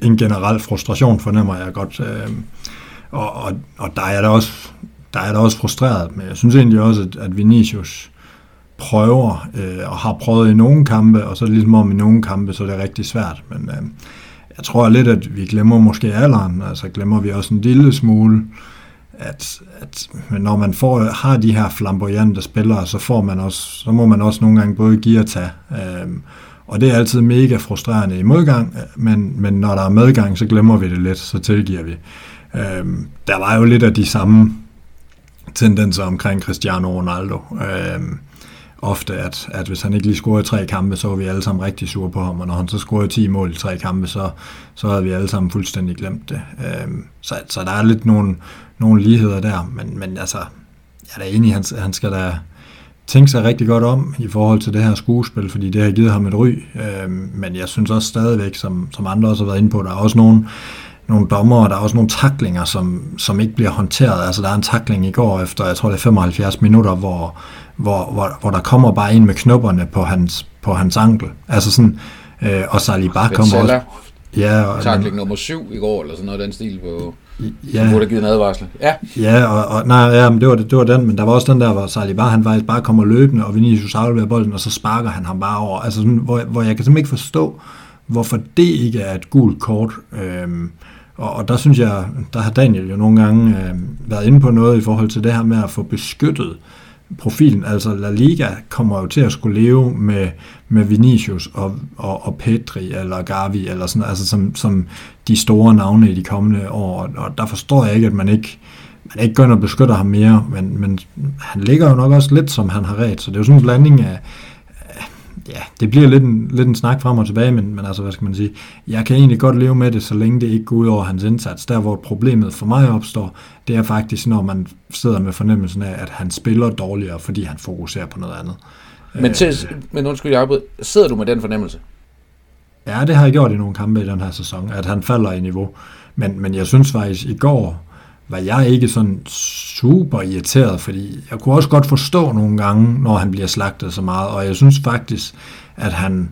en generel frustration fornemmer jeg godt. Øh, og, og, og der er der også der er der også frustreret, men jeg synes egentlig også, at, at Vinicius prøver, øh, og har prøvet i nogle kampe, og så ligesom om i nogle kampe, så er det rigtig svært. Men øh, jeg tror lidt, at vi glemmer måske alderen, altså glemmer vi også en lille smule, at, at når man får, har de her flamboyante spillere, så, får man også, så må man også nogle gange både give og tage. Øh, og det er altid mega frustrerende i modgang, men, men når der er medgang, så glemmer vi det lidt, så tilgiver vi. Øhm, der var jo lidt af de samme tendenser omkring Cristiano Ronaldo. Øhm, ofte, at, at hvis han ikke lige scorede tre kampe, så var vi alle sammen rigtig sure på ham, og når han så scorede 10 mål i tre kampe, så, så havde vi alle sammen fuldstændig glemt det. Øhm, så, så der er lidt nogle, nogle ligheder der, men, men altså, jeg er da enig, han, han skal da tænke sig rigtig godt om i forhold til det her skuespil, fordi det har givet ham et ry, øhm, men jeg synes også stadigvæk, som, som andre også har været inde på, der er også nogle, nogle dommer, der er også nogle taklinger, som, som ikke bliver håndteret. Altså der er en takling i går efter, jeg tror det er 75 minutter, hvor, hvor, hvor, hvor der kommer bare en med knopperne på hans, på hans ankel. Altså sådan, øh, og Saliba kommer også... Ja, og, takling nummer 7 i går, eller sådan noget den stil på... Ja. Som burde have givet en advarsel. Ja, ja og, og nej, ja, men det, var, det, det var den, men der var også den der, hvor Saliba, han faktisk bare kommer løbende, og Vinicius afleverer bolden, og så sparker han ham bare over. Altså sådan, hvor, hvor jeg kan simpelthen ikke forstå, hvorfor det ikke er et gult kort. Øhm, og, og der synes jeg, der har Daniel jo nogle gange øh, været inde på noget i forhold til det her med at få beskyttet profilen. Altså La Liga kommer jo til at skulle leve med, med Vinicius og, og, og Pedri eller Gavi, eller sådan, altså som, som de store navne i de kommende år. Og der forstår jeg ikke, at man ikke man ikke går ind og beskytter ham mere, men, men han ligger jo nok også lidt, som han har ret, så det er jo sådan en blanding af, ja, det bliver lidt en, lidt en snak frem og tilbage, men, men altså, hvad skal man sige, jeg kan egentlig godt leve med det, så længe det ikke går ud over hans indsats. Der, hvor problemet for mig opstår, det er faktisk, når man sidder med fornemmelsen af, at han spiller dårligere, fordi han fokuserer på noget andet. Men, til, øh, men undskyld, jeg sidder du med den fornemmelse? Ja, det har jeg gjort i nogle kampe i den her sæson, at han falder i niveau. Men, men jeg synes faktisk, i går, var jeg ikke sådan super irriteret, fordi jeg kunne også godt forstå nogle gange, når han bliver slagtet så meget, og jeg synes faktisk, at han,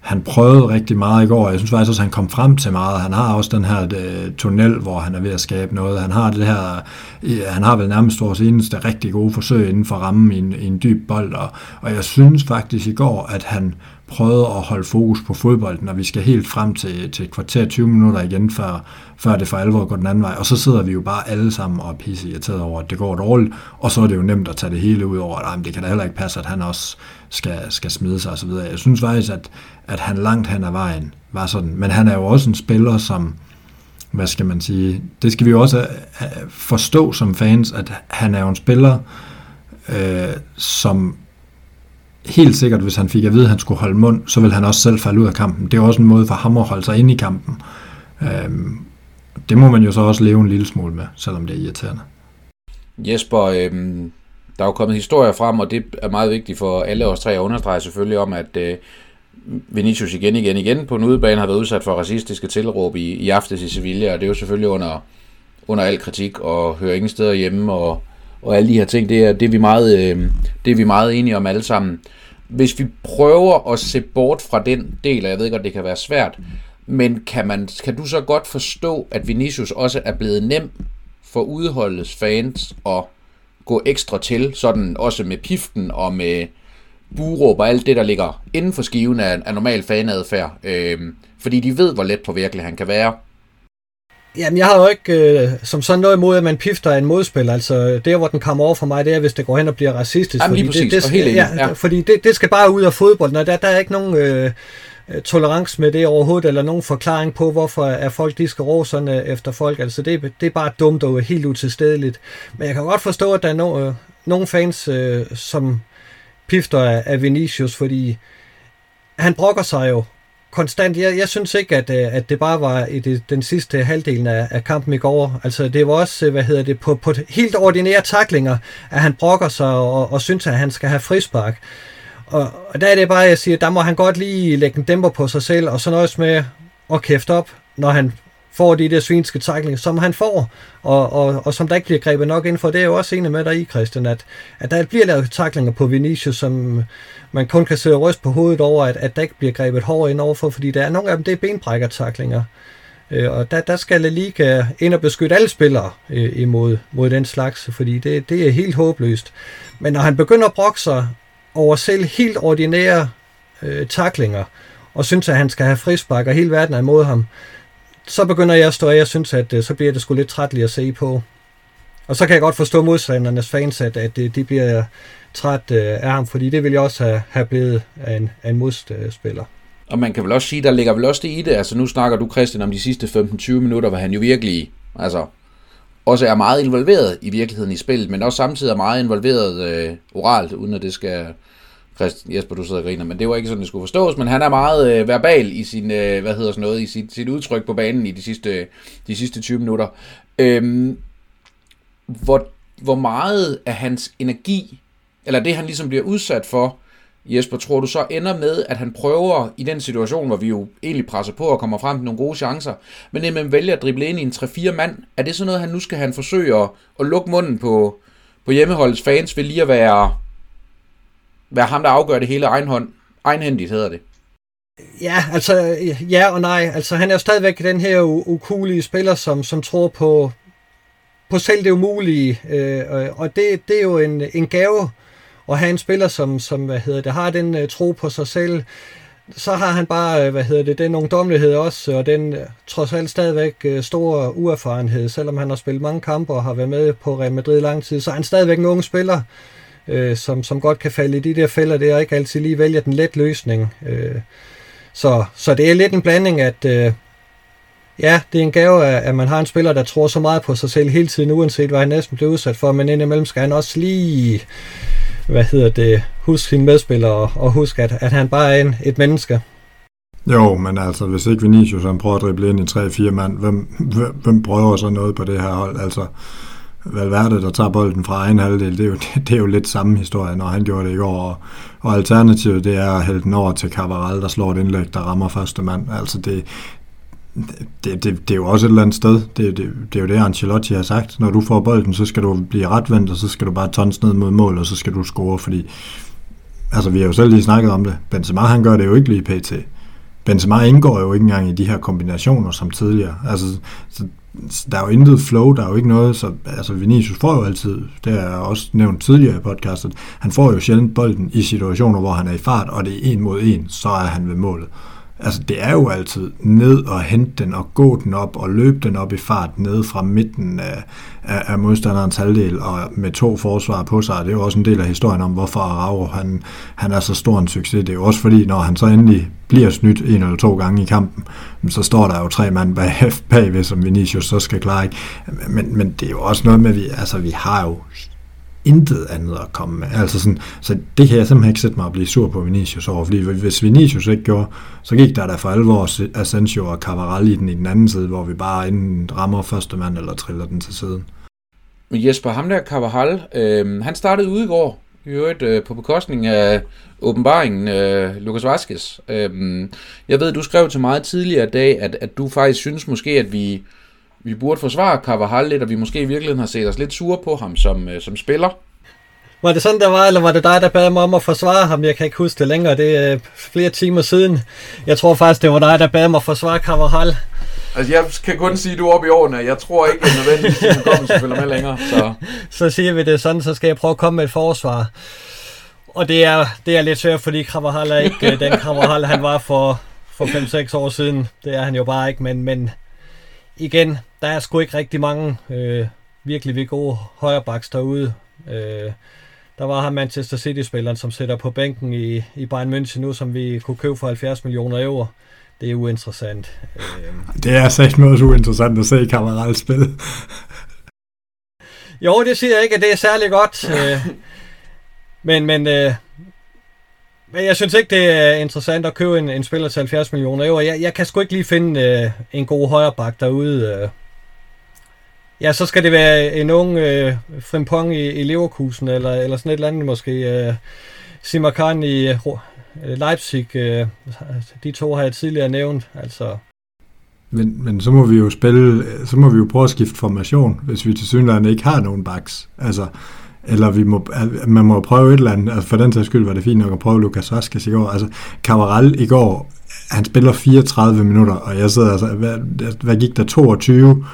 han prøvede rigtig meget i går. Jeg synes faktisk også, at han kom frem til meget. Han har også den her de, tunnel, hvor han er ved at skabe noget. Han har det her, øh, han har vel nærmest vores eneste rigtig gode forsøg inden for rammen i en, i en dyb bold, og, og jeg synes faktisk i går, at han prøvet at holde fokus på fodbolden, og vi skal helt frem til, til et kvarter 20 minutter igen, før, før det for alvor går den anden vej. Og så sidder vi jo bare alle sammen og er pisse irriteret over, at det går dårligt, og så er det jo nemt at tage det hele ud over, at det kan da heller ikke passe, at han også skal, skal smide sig osv. Jeg synes faktisk, at, at han langt hen ad vejen var sådan, men han er jo også en spiller, som, hvad skal man sige, det skal vi jo også øh, forstå som fans, at han er jo en spiller, øh, som helt sikkert, hvis han fik at vide, at han skulle holde mund, så ville han også selv falde ud af kampen. Det er også en måde for ham at holde sig inde i kampen. Øhm, det må man jo så også leve en lille smule med, selvom det er irriterende. Jesper, øhm, der er jo kommet historier frem, og det er meget vigtigt for alle os tre at understrege selvfølgelig om, at øh, Vinicius igen, igen, igen på en udebane har været udsat for racistiske tilråb i, i aftes i Sevilla, og det er jo selvfølgelig under, under al kritik og hører ingen steder hjemme, og og alle de her ting, det er, det er, vi, meget, øh, det er vi meget enige om alle sammen. Hvis vi prøver at se bort fra den del, og jeg ved godt, det kan være svært, men kan, man, kan du så godt forstå, at Vinicius også er blevet nem for udholdets fans at gå ekstra til, sådan også med piften og med buråb og alt det, der ligger inden for skiven af, af normal fanadfærd, øh, fordi de ved, hvor let på virkelig han kan være. Jamen, jeg har jo ikke øh, som sådan noget imod, at man pifter en modspiller. Altså, det hvor den kommer over for mig, det er, hvis det går hen og bliver racistisk. Jamen, lige præcis, det, det skal, ja, ja. fordi det, det skal bare ud af fodbolden, og der, der er ikke nogen... Øh, øh, tolerance med det overhovedet, eller nogen forklaring på, hvorfor er folk, de skal råbe sådan øh, efter folk. Altså det, det er bare dumt og helt utilstedeligt. Men jeg kan godt forstå, at der er no, øh, nogle fans, øh, som pifter af, af Vinicius, fordi han brokker sig jo konstant. Jeg, jeg synes ikke, at, øh, at det bare var i det, den sidste halvdelen af, af kampen i går. Altså, det var også, øh, hvad hedder det, på, på helt ordinære taklinger, at han brokker sig og, og synes, at han skal have frispark. Og, og der er det bare, jeg siger, der må han godt lige lægge en dæmper på sig selv, og så nøjes med at kæfte op, når han får de der svinske tackling, som han får, og, og, og som der ikke bliver grebet nok ind for. Det er jo også enig med dig i, Christian, at, at der bliver lavet taklinger på Vinicius, som man kun kan sidde og ryste på hovedet over, at, at der ikke bliver grebet hårdt ind overfor, fordi der er nogle af dem, det er benbrækkertaklinger. Øh, og der, der skal Liga ind og beskytte alle spillere øh, imod mod den slags, fordi det, det er helt håbløst. Men når han begynder at brokke sig over selv helt ordinære øh, taklinger, og synes, at han skal have frispark, og hele verden er imod ham, så begynder jeg at stå af, jeg synes, at øh, så bliver det sgu lidt trætligt at se på. Og så kan jeg godt forstå modstandernes fans, at, at de bliver træt øh, af ham, fordi det vil jeg også have, have blevet af en, af en modspiller. Og man kan vel også sige, der ligger vel også det i det, altså nu snakker du Christian om de sidste 15-20 minutter, hvor han jo virkelig, altså også er meget involveret i virkeligheden i spillet, men også samtidig er meget involveret øh, oralt, uden at det skal... Christian, Jesper, du sidder og griner, men det var ikke sådan, det skulle forstås, men han er meget øh, verbal i sin, øh, hvad hedder sådan noget, i sit, sit udtryk på banen i de sidste, de sidste 20 minutter. Øhm, hvor, hvor meget af hans energi, eller det han ligesom bliver udsat for, Jesper, tror du så ender med, at han prøver i den situation, hvor vi jo egentlig presser på og kommer frem til nogle gode chancer, men at man vælger at drible ind i en 3-4 mand, er det sådan noget, han nu skal han forsøge at, at lukke munden på, på hjemmeholdets fans ved lige at være, være ham, der afgør det hele egenhånd, egenhændigt hedder det? Ja, altså ja og nej. Altså han er jo stadigvæk den her ukulige spiller, som, som tror på, på selv det umulige, øh, og det, det er jo en, en gave at have en spiller, som, som hvad hedder det, har den uh, tro på sig selv. Så har han bare, øh, hvad hedder det, den ungdomlighed også, og den øh, trods alt stadigvæk store stor uerfarenhed, selvom han har spillet mange kampe og har været med på Real Madrid lang tid, så er han stadigvæk en ung spiller, øh, som, som godt kan falde i de der fælder, det er ikke altid lige vælge den let løsning. Øh, så, så det er lidt en blanding, at øh, Ja, det er en gave, at man har en spiller, der tror så meget på sig selv hele tiden, uanset hvad han næsten bliver udsat for, men indimellem skal han også lige, hvad hedder det, huske sine medspillere og huske, at, at han bare er en, et menneske. Jo, men altså, hvis ikke Vinicius han prøver at drible ind i 3-4 mand, hvem, hvem, hvem prøver så noget på det her hold? Altså, Valverde, der tager bolden fra egen halvdel, det er, jo, det, *laughs* det er jo lidt samme historie, når han gjorde det i går. Og, og alternativet, det er at hælde den over til Cavaral, der slår et indlæg, der rammer første mand. Altså, det, det, det, det er jo også et eller andet sted. Det, det, det er jo det, Ancelotti har sagt. Når du får bolden, så skal du blive retvendt, og så skal du bare tons ned mod mål, og så skal du score, fordi altså, vi har jo selv lige snakket om det. Benzema, han gør det jo ikke lige pt. Benzema indgår jo ikke engang i de her kombinationer som tidligere. Altså, så, der er jo intet flow, der er jo ikke noget, så altså Vinicius får jo altid, det er også nævnt tidligere i podcastet, han får jo sjældent bolden i situationer, hvor han er i fart, og det er en mod en, så er han ved målet. Altså, det er jo altid ned og hente den og gå den op og løbe den op i fart ned fra midten af, af, af modstanderens halvdel og med to forsvar på sig. Det er jo også en del af historien om, hvorfor Araujo han, han er så stor en succes. Det er jo også fordi, når han så endelig bliver snydt en eller to gange i kampen, så står der jo tre mand bag, *laughs* bagved, som Vinicius så skal klare. Ikke? Men, men det er jo også noget med, at vi, altså, vi har jo intet andet at komme med. Altså sådan, så det kan jeg simpelthen ikke sætte mig at blive sur på Vinicius over, fordi hvis Vinicius ikke gjorde, så gik der da for alvor Asensio og Cavarelli i den i den anden side, hvor vi bare enten rammer første mand eller triller den til siden. Men Jesper, ham der Cavaral, øh, han startede ude i går, i øvrigt øh, på bekostning af åbenbaringen øh, Lukas Vaskes. Øh, jeg ved, du skrev til mig tidligere i dag, at, at du faktisk synes måske, at vi vi burde forsvare Carvajal lidt, og vi måske i virkeligheden har set os lidt sure på ham som, øh, som spiller. Var det sådan, der var, eller var det dig, der bad mig om at forsvare ham? Jeg kan ikke huske det længere. Det er flere timer siden. Jeg tror faktisk, det var dig, der bad mig at forsvare Carvajal. Altså, jeg kan kun sige, at du er oppe i årene. Jeg tror ikke, at nødvendigvis, at hukommelsen følger med længere. Så. *laughs* så siger vi det sådan, så skal jeg prøve at komme med et forsvar. Og det er, det er lidt svært, fordi Carvajal er ikke øh, den Carvajal, han var for, for 5-6 år siden. Det er han jo bare ikke, men, men igen, der er sgu ikke rigtig mange øh, virkelig, virkelig gode højrebacks derude. Øh, der var her Manchester City-spilleren, som sætter på bænken i, i Bayern München nu, som vi kunne købe for 70 millioner euro. Det er uinteressant. Øh. Det er sagt noget uinteressant at se Kammeral spille. jo, det siger jeg ikke, at det er særlig godt. Øh, men, men, øh, men jeg synes ikke, det er interessant at købe en, en spiller til 70 millioner euro. Jeg, jeg kan sgu ikke lige finde øh, en god højreback derude. Øh. Ja, så skal det være en ung øh, Frimpong i, i Leverkusen, eller, eller sådan et eller andet måske. Øh, Simakan i øh, øh, Leipzig, øh, de to har jeg tidligere nævnt. Altså. Men, men så må vi jo spille, så må vi jo prøve at skifte formation, hvis vi til synligheden ikke har nogen backs. Altså, eller vi må, man må prøve et eller andet. Altså for den sags skyld var det fint nok at prøve Lukas Vaskes i går. Altså, Cavaral i går, han spiller 34 minutter, og jeg sidder altså, hvad, hvad gik der 22?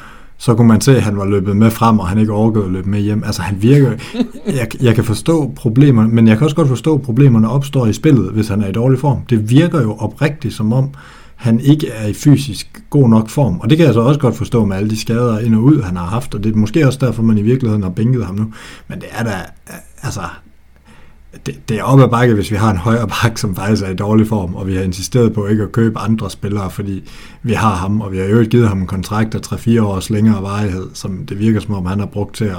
Så kunne man se, at han var løbet med frem, og han ikke overgået at løbe med hjem. Altså han virker, *laughs* jeg, jeg kan forstå problemerne, men jeg kan også godt forstå, at problemerne opstår i spillet, hvis han er i dårlig form. Det virker jo oprigtigt som om, han ikke er i fysisk god nok form. Og det kan jeg så også godt forstå med alle de skader ind og ud, han har haft, og det er måske også derfor, man i virkeligheden har bænket ham nu. Men det er da, altså, det, det er op ad bakke, hvis vi har en højre bak, som faktisk er i dårlig form, og vi har insisteret på ikke at købe andre spillere, fordi vi har ham, og vi har jo givet ham en kontrakt af 3-4 års længere varighed, som det virker som om, han har brugt til at,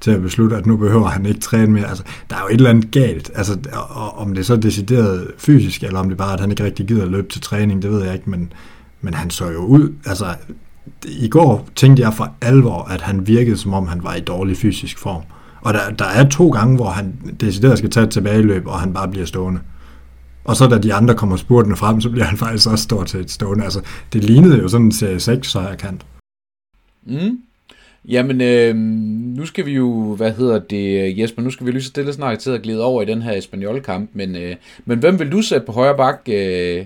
til at beslutte, at nu behøver han ikke træne mere. Altså, der er jo et eller andet galt. Altså, og, om det er så decideret fysisk, eller om det bare er, at han ikke rigtig gider at løbe til træning, det ved jeg ikke, men, men han så jo ud. Altså, i går tænkte jeg for alvor, at han virkede, som om han var i dårlig fysisk form. Og der, der er to gange, hvor han decideret skal tage et tilbageløb, og han bare bliver stående. Og så da de andre kommer spurtende frem, så bliver han faktisk også stort til et stående. Altså, det lignede jo sådan en serie 6 så kant. Mm. Jamen, øh, nu skal vi jo, hvad hedder det, Jesper, nu skal vi lige så stille snart til at glide over i den her Espanyol-kamp, men, øh, men hvem vil du sætte på højre bak øh,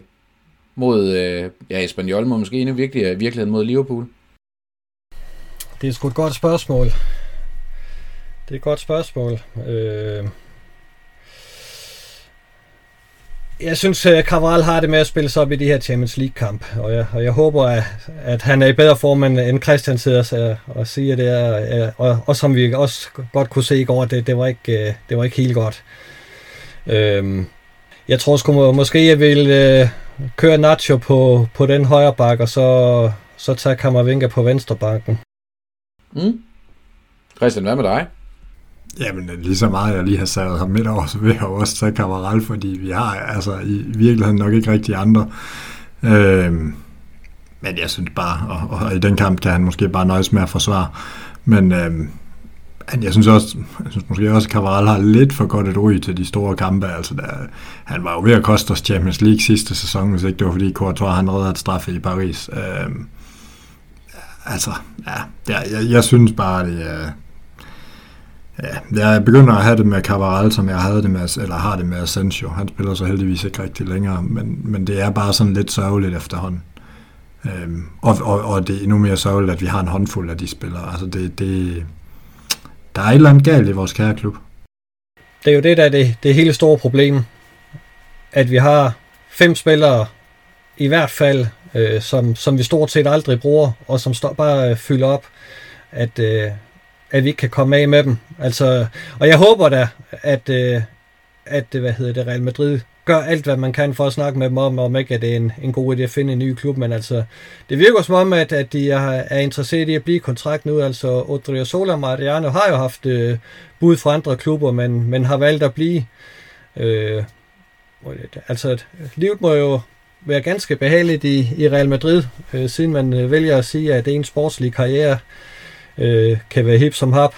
mod, øh, ja, Espanyol, må måske endnu virkelig, virkeligheden mod Liverpool? Det er sgu et godt spørgsmål. Det er et godt spørgsmål. Øh... Jeg synes, øh, at Cavaral har det med at spille sig op i de her Champions League-kamp, og jeg, og jeg håber, at, at han er i bedre form, end Christian sidder og, og siger det, er, øh, og, og som vi også godt kunne se i går, det, det, var, ikke, øh, det var ikke helt godt. Øh... Jeg tror sgu måske, jeg vil øh, køre Nacho på, på den højre bak, og så, så tage Kammervinga på venstre banken. Mm. Christian, hvad med dig? Jamen, lige så meget jeg lige har savet ham midt over, så vil jeg også tage Kammeral, fordi vi har altså i virkeligheden nok ikke rigtig andre. Øhm, men jeg synes bare, og, og, i den kamp kan han måske bare nøjes med at forsvare. Men øhm, jeg synes også, jeg synes måske også, at Cavaral har lidt for godt et ry til de store kampe. Altså, der, han var jo ved at koste os Champions League sidste sæson, hvis ikke det var fordi Courtois han redder et straffe i Paris. Øhm, altså, ja, jeg, jeg, jeg synes bare, det er, Ja, jeg begynder at have det med Cavaral, som jeg havde det med, eller har det med Asensio. Han spiller så heldigvis ikke rigtig længere, men, men det er bare sådan lidt sørgeligt efterhånden. Øhm, og, og, og det er endnu mere sørgeligt, at vi har en håndfuld af de spillere. Altså det, det, der er et eller andet galt i vores kære klub. Det er jo det, der er det, det hele store problem. At vi har fem spillere, i hvert fald, øh, som, som vi stort set aldrig bruger, og som står bare øh, fylder op. At, øh, at vi ikke kan komme af med dem. Altså, og jeg håber da, at, øh, at øh, hvad hedder det, Real Madrid gør alt, hvad man kan for at snakke med dem om, om ikke at det er en, en god idé at finde en ny klub, men altså, det virker som om, at, at de er, er interesseret i at blive kontrakt nu, altså Odriozola Mariano har jo haft øh, bud fra andre klubber, men, men har valgt at blive. Øh, altså, livet må jo være ganske behageligt i, i Real Madrid, øh, siden man øh, vælger at sige, at det er en sportslig karriere øh, kan være hip som hap,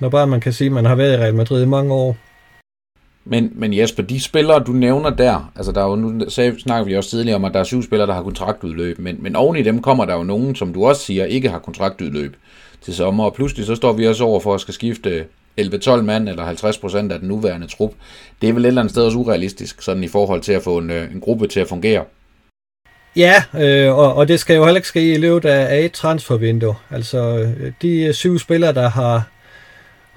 når bare man kan sige, at man har været i Real Madrid i mange år. Men, men Jesper, de spillere, du nævner der, altså der er jo, nu sagde, snakker vi også tidligere om, at der er syv spillere, der har kontraktudløb, men, men oven i dem kommer der jo nogen, som du også siger, ikke har kontraktudløb til sommer, og pludselig så står vi også over for at skal skifte 11-12 mand, eller 50 procent af den nuværende trup. Det er vel et eller andet sted også urealistisk, sådan i forhold til at få en, øh, en gruppe til at fungere. Ja, øh, og, og det skal jo heller ikke ske i løbet af, et transfervindue. Altså, øh, de øh, syv spillere, der har,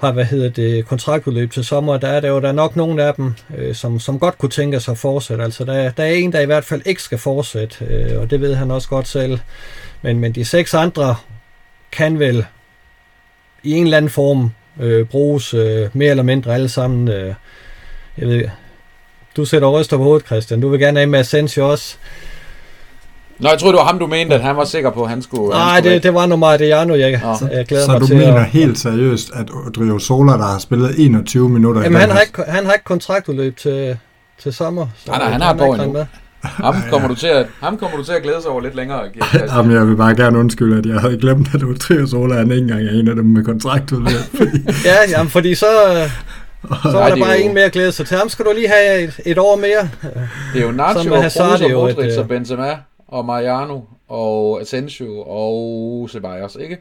har hvad hedder det, kontraktudløb til sommer, der er der jo der er nok nogle af dem, øh, som, som godt kunne tænke sig at fortsætte. Altså, der, der er en, der i hvert fald ikke skal fortsætte, øh, og det ved han også godt selv. Men, men de seks andre kan vel i en eller anden form øh, bruges øh, mere eller mindre alle sammen. Øh, jeg ved, du sætter ryster på hovedet, Christian. Du vil gerne have med Asensio også. Nå, jeg tror det var ham, du mente, at han var sikker på, at han skulle... Nej, han skulle det, det var nu Mariano, jeg, Nå. jeg glæder Så mig du til. mener at- helt seriøst, at Odrio Sola, der har spillet 21 minutter Jamen, i han har, ikke, han har ikke kontraktudløb til, til sommer. Så Nej, nej, han har et år endnu. med. Ham kommer, du til at, ham kommer du til at glæde sig over lidt længere. *laughs* Jamen, jeg vil bare gerne undskylde, at jeg havde glemt, at Odrio Sola han ikke engang er en af dem med kontraktudløb. *laughs* Fordi, Ja, jamen, fordi så, så Nej, var der det er bare jo- en mere at glæde sig til. Ham skal du lige have et, et år mere. Det er jo Nacho, Så Kroos er og Modric øh, og Benzema og Mariano og Asensio og Ceballos, ikke?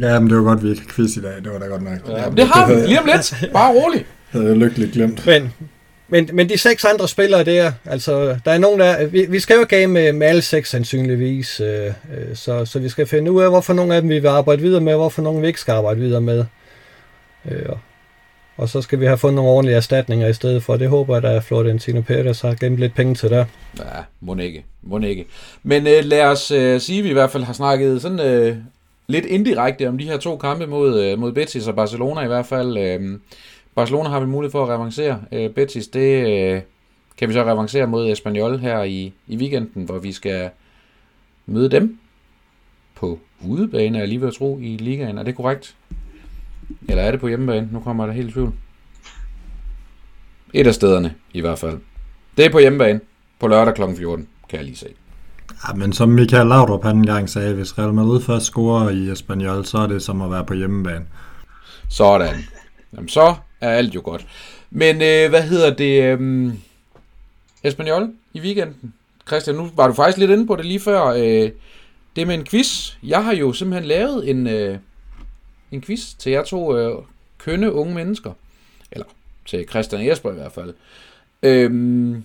ja, men det var godt, vi ikke har quiz i dag. Det var da godt nok. Ja, men det har vi lige om lidt. Bare rolig. *laughs* havde jeg lykkeligt glemt. Men, men, men de seks andre spillere der, altså, der er nogen der, vi, vi skal jo game med, med alle seks sandsynligvis, øh, øh, så, så vi skal finde ud af, hvorfor nogle af dem vi vil arbejde videre med, og hvorfor nogle vi ikke skal arbejde videre med. Øh, og- så skal vi have fundet nogle ordentlige erstatninger i stedet for. Det håber jeg, at Florentino Perez har gemt lidt penge til der. Ja, må ikke. Må ikke. Men øh, lad os øh, sige, at vi i hvert fald har snakket sådan øh, lidt indirekte om de her to kampe mod, øh, mod Betis og Barcelona i hvert fald. Øh, Barcelona har vi mulighed for at revancere. Øh, Betis, det øh, kan vi så revancere mod Espanyol her i, i weekenden, hvor vi skal møde dem på udebane, er jeg lige ved at tro, i ligaen. Er det korrekt? Eller er det på hjemmebane? Nu kommer der helt i tvivl. Et af stederne, i hvert fald. Det er på hjemmebane på lørdag kl. 14, kan jeg lige se. Ja, men som Michael Laudrup han engang sagde, hvis Real Madrid først scorer i Espanyol, så er det som at være på hjemmebane. Sådan. Jamen, så er alt jo godt. Men øh, hvad hedder det? Øh, Espanol i weekenden. Christian, nu var du faktisk lidt inde på det lige før. Øh, det med en quiz. Jeg har jo simpelthen lavet en, øh, en quiz til jer to øh, kønne unge mennesker. Eller til Christian og Jesper i hvert fald. Øhm,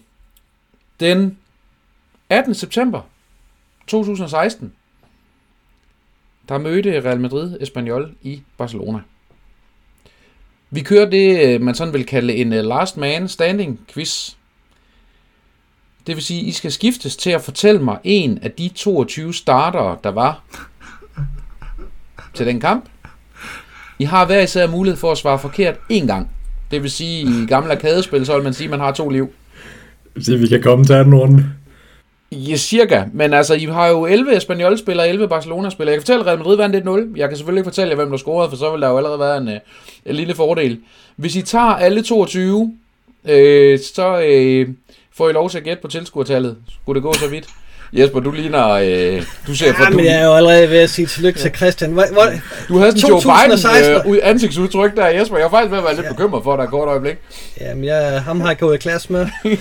den 18. september 2016, der mødte Real Madrid Espanyol i Barcelona. Vi kører det, øh, man sådan vil kalde en øh, last man standing quiz. Det vil sige, I skal skiftes til at fortælle mig en af de 22 starter, der var til den kamp. I har hver især mulighed for at svare forkert én gang. Det vil sige, i gamle arkadespil, så vil man sige, at man har to liv. Så vi kan komme til anden runde. Ja, cirka. Men altså, I har jo 11 Espanyol-spillere og 11 Barcelona-spillere. Jeg kan fortælle, at Real Madrid vandt 1-0. Jeg kan selvfølgelig ikke fortælle jer, hvem der scorede, for så vil der jo allerede være en, øh, en lille fordel. Hvis I tager alle 22, øh, så øh, får I lov til at gætte på tilskuertallet. Skulle det gå så vidt? Jesper, du ligner... Øh, du ser for, Ja, du, men jeg er jo allerede ved at sige tillykke til Christian. Hvor, hvor, du havde sådan Joe 2016. Biden øh, ud ansigtsudtryk der, Jesper. Jeg er faktisk ved at være lidt bekymret for dig et kort øjeblik. jamen, jeg, ham har jeg gået i klasse med. *laughs*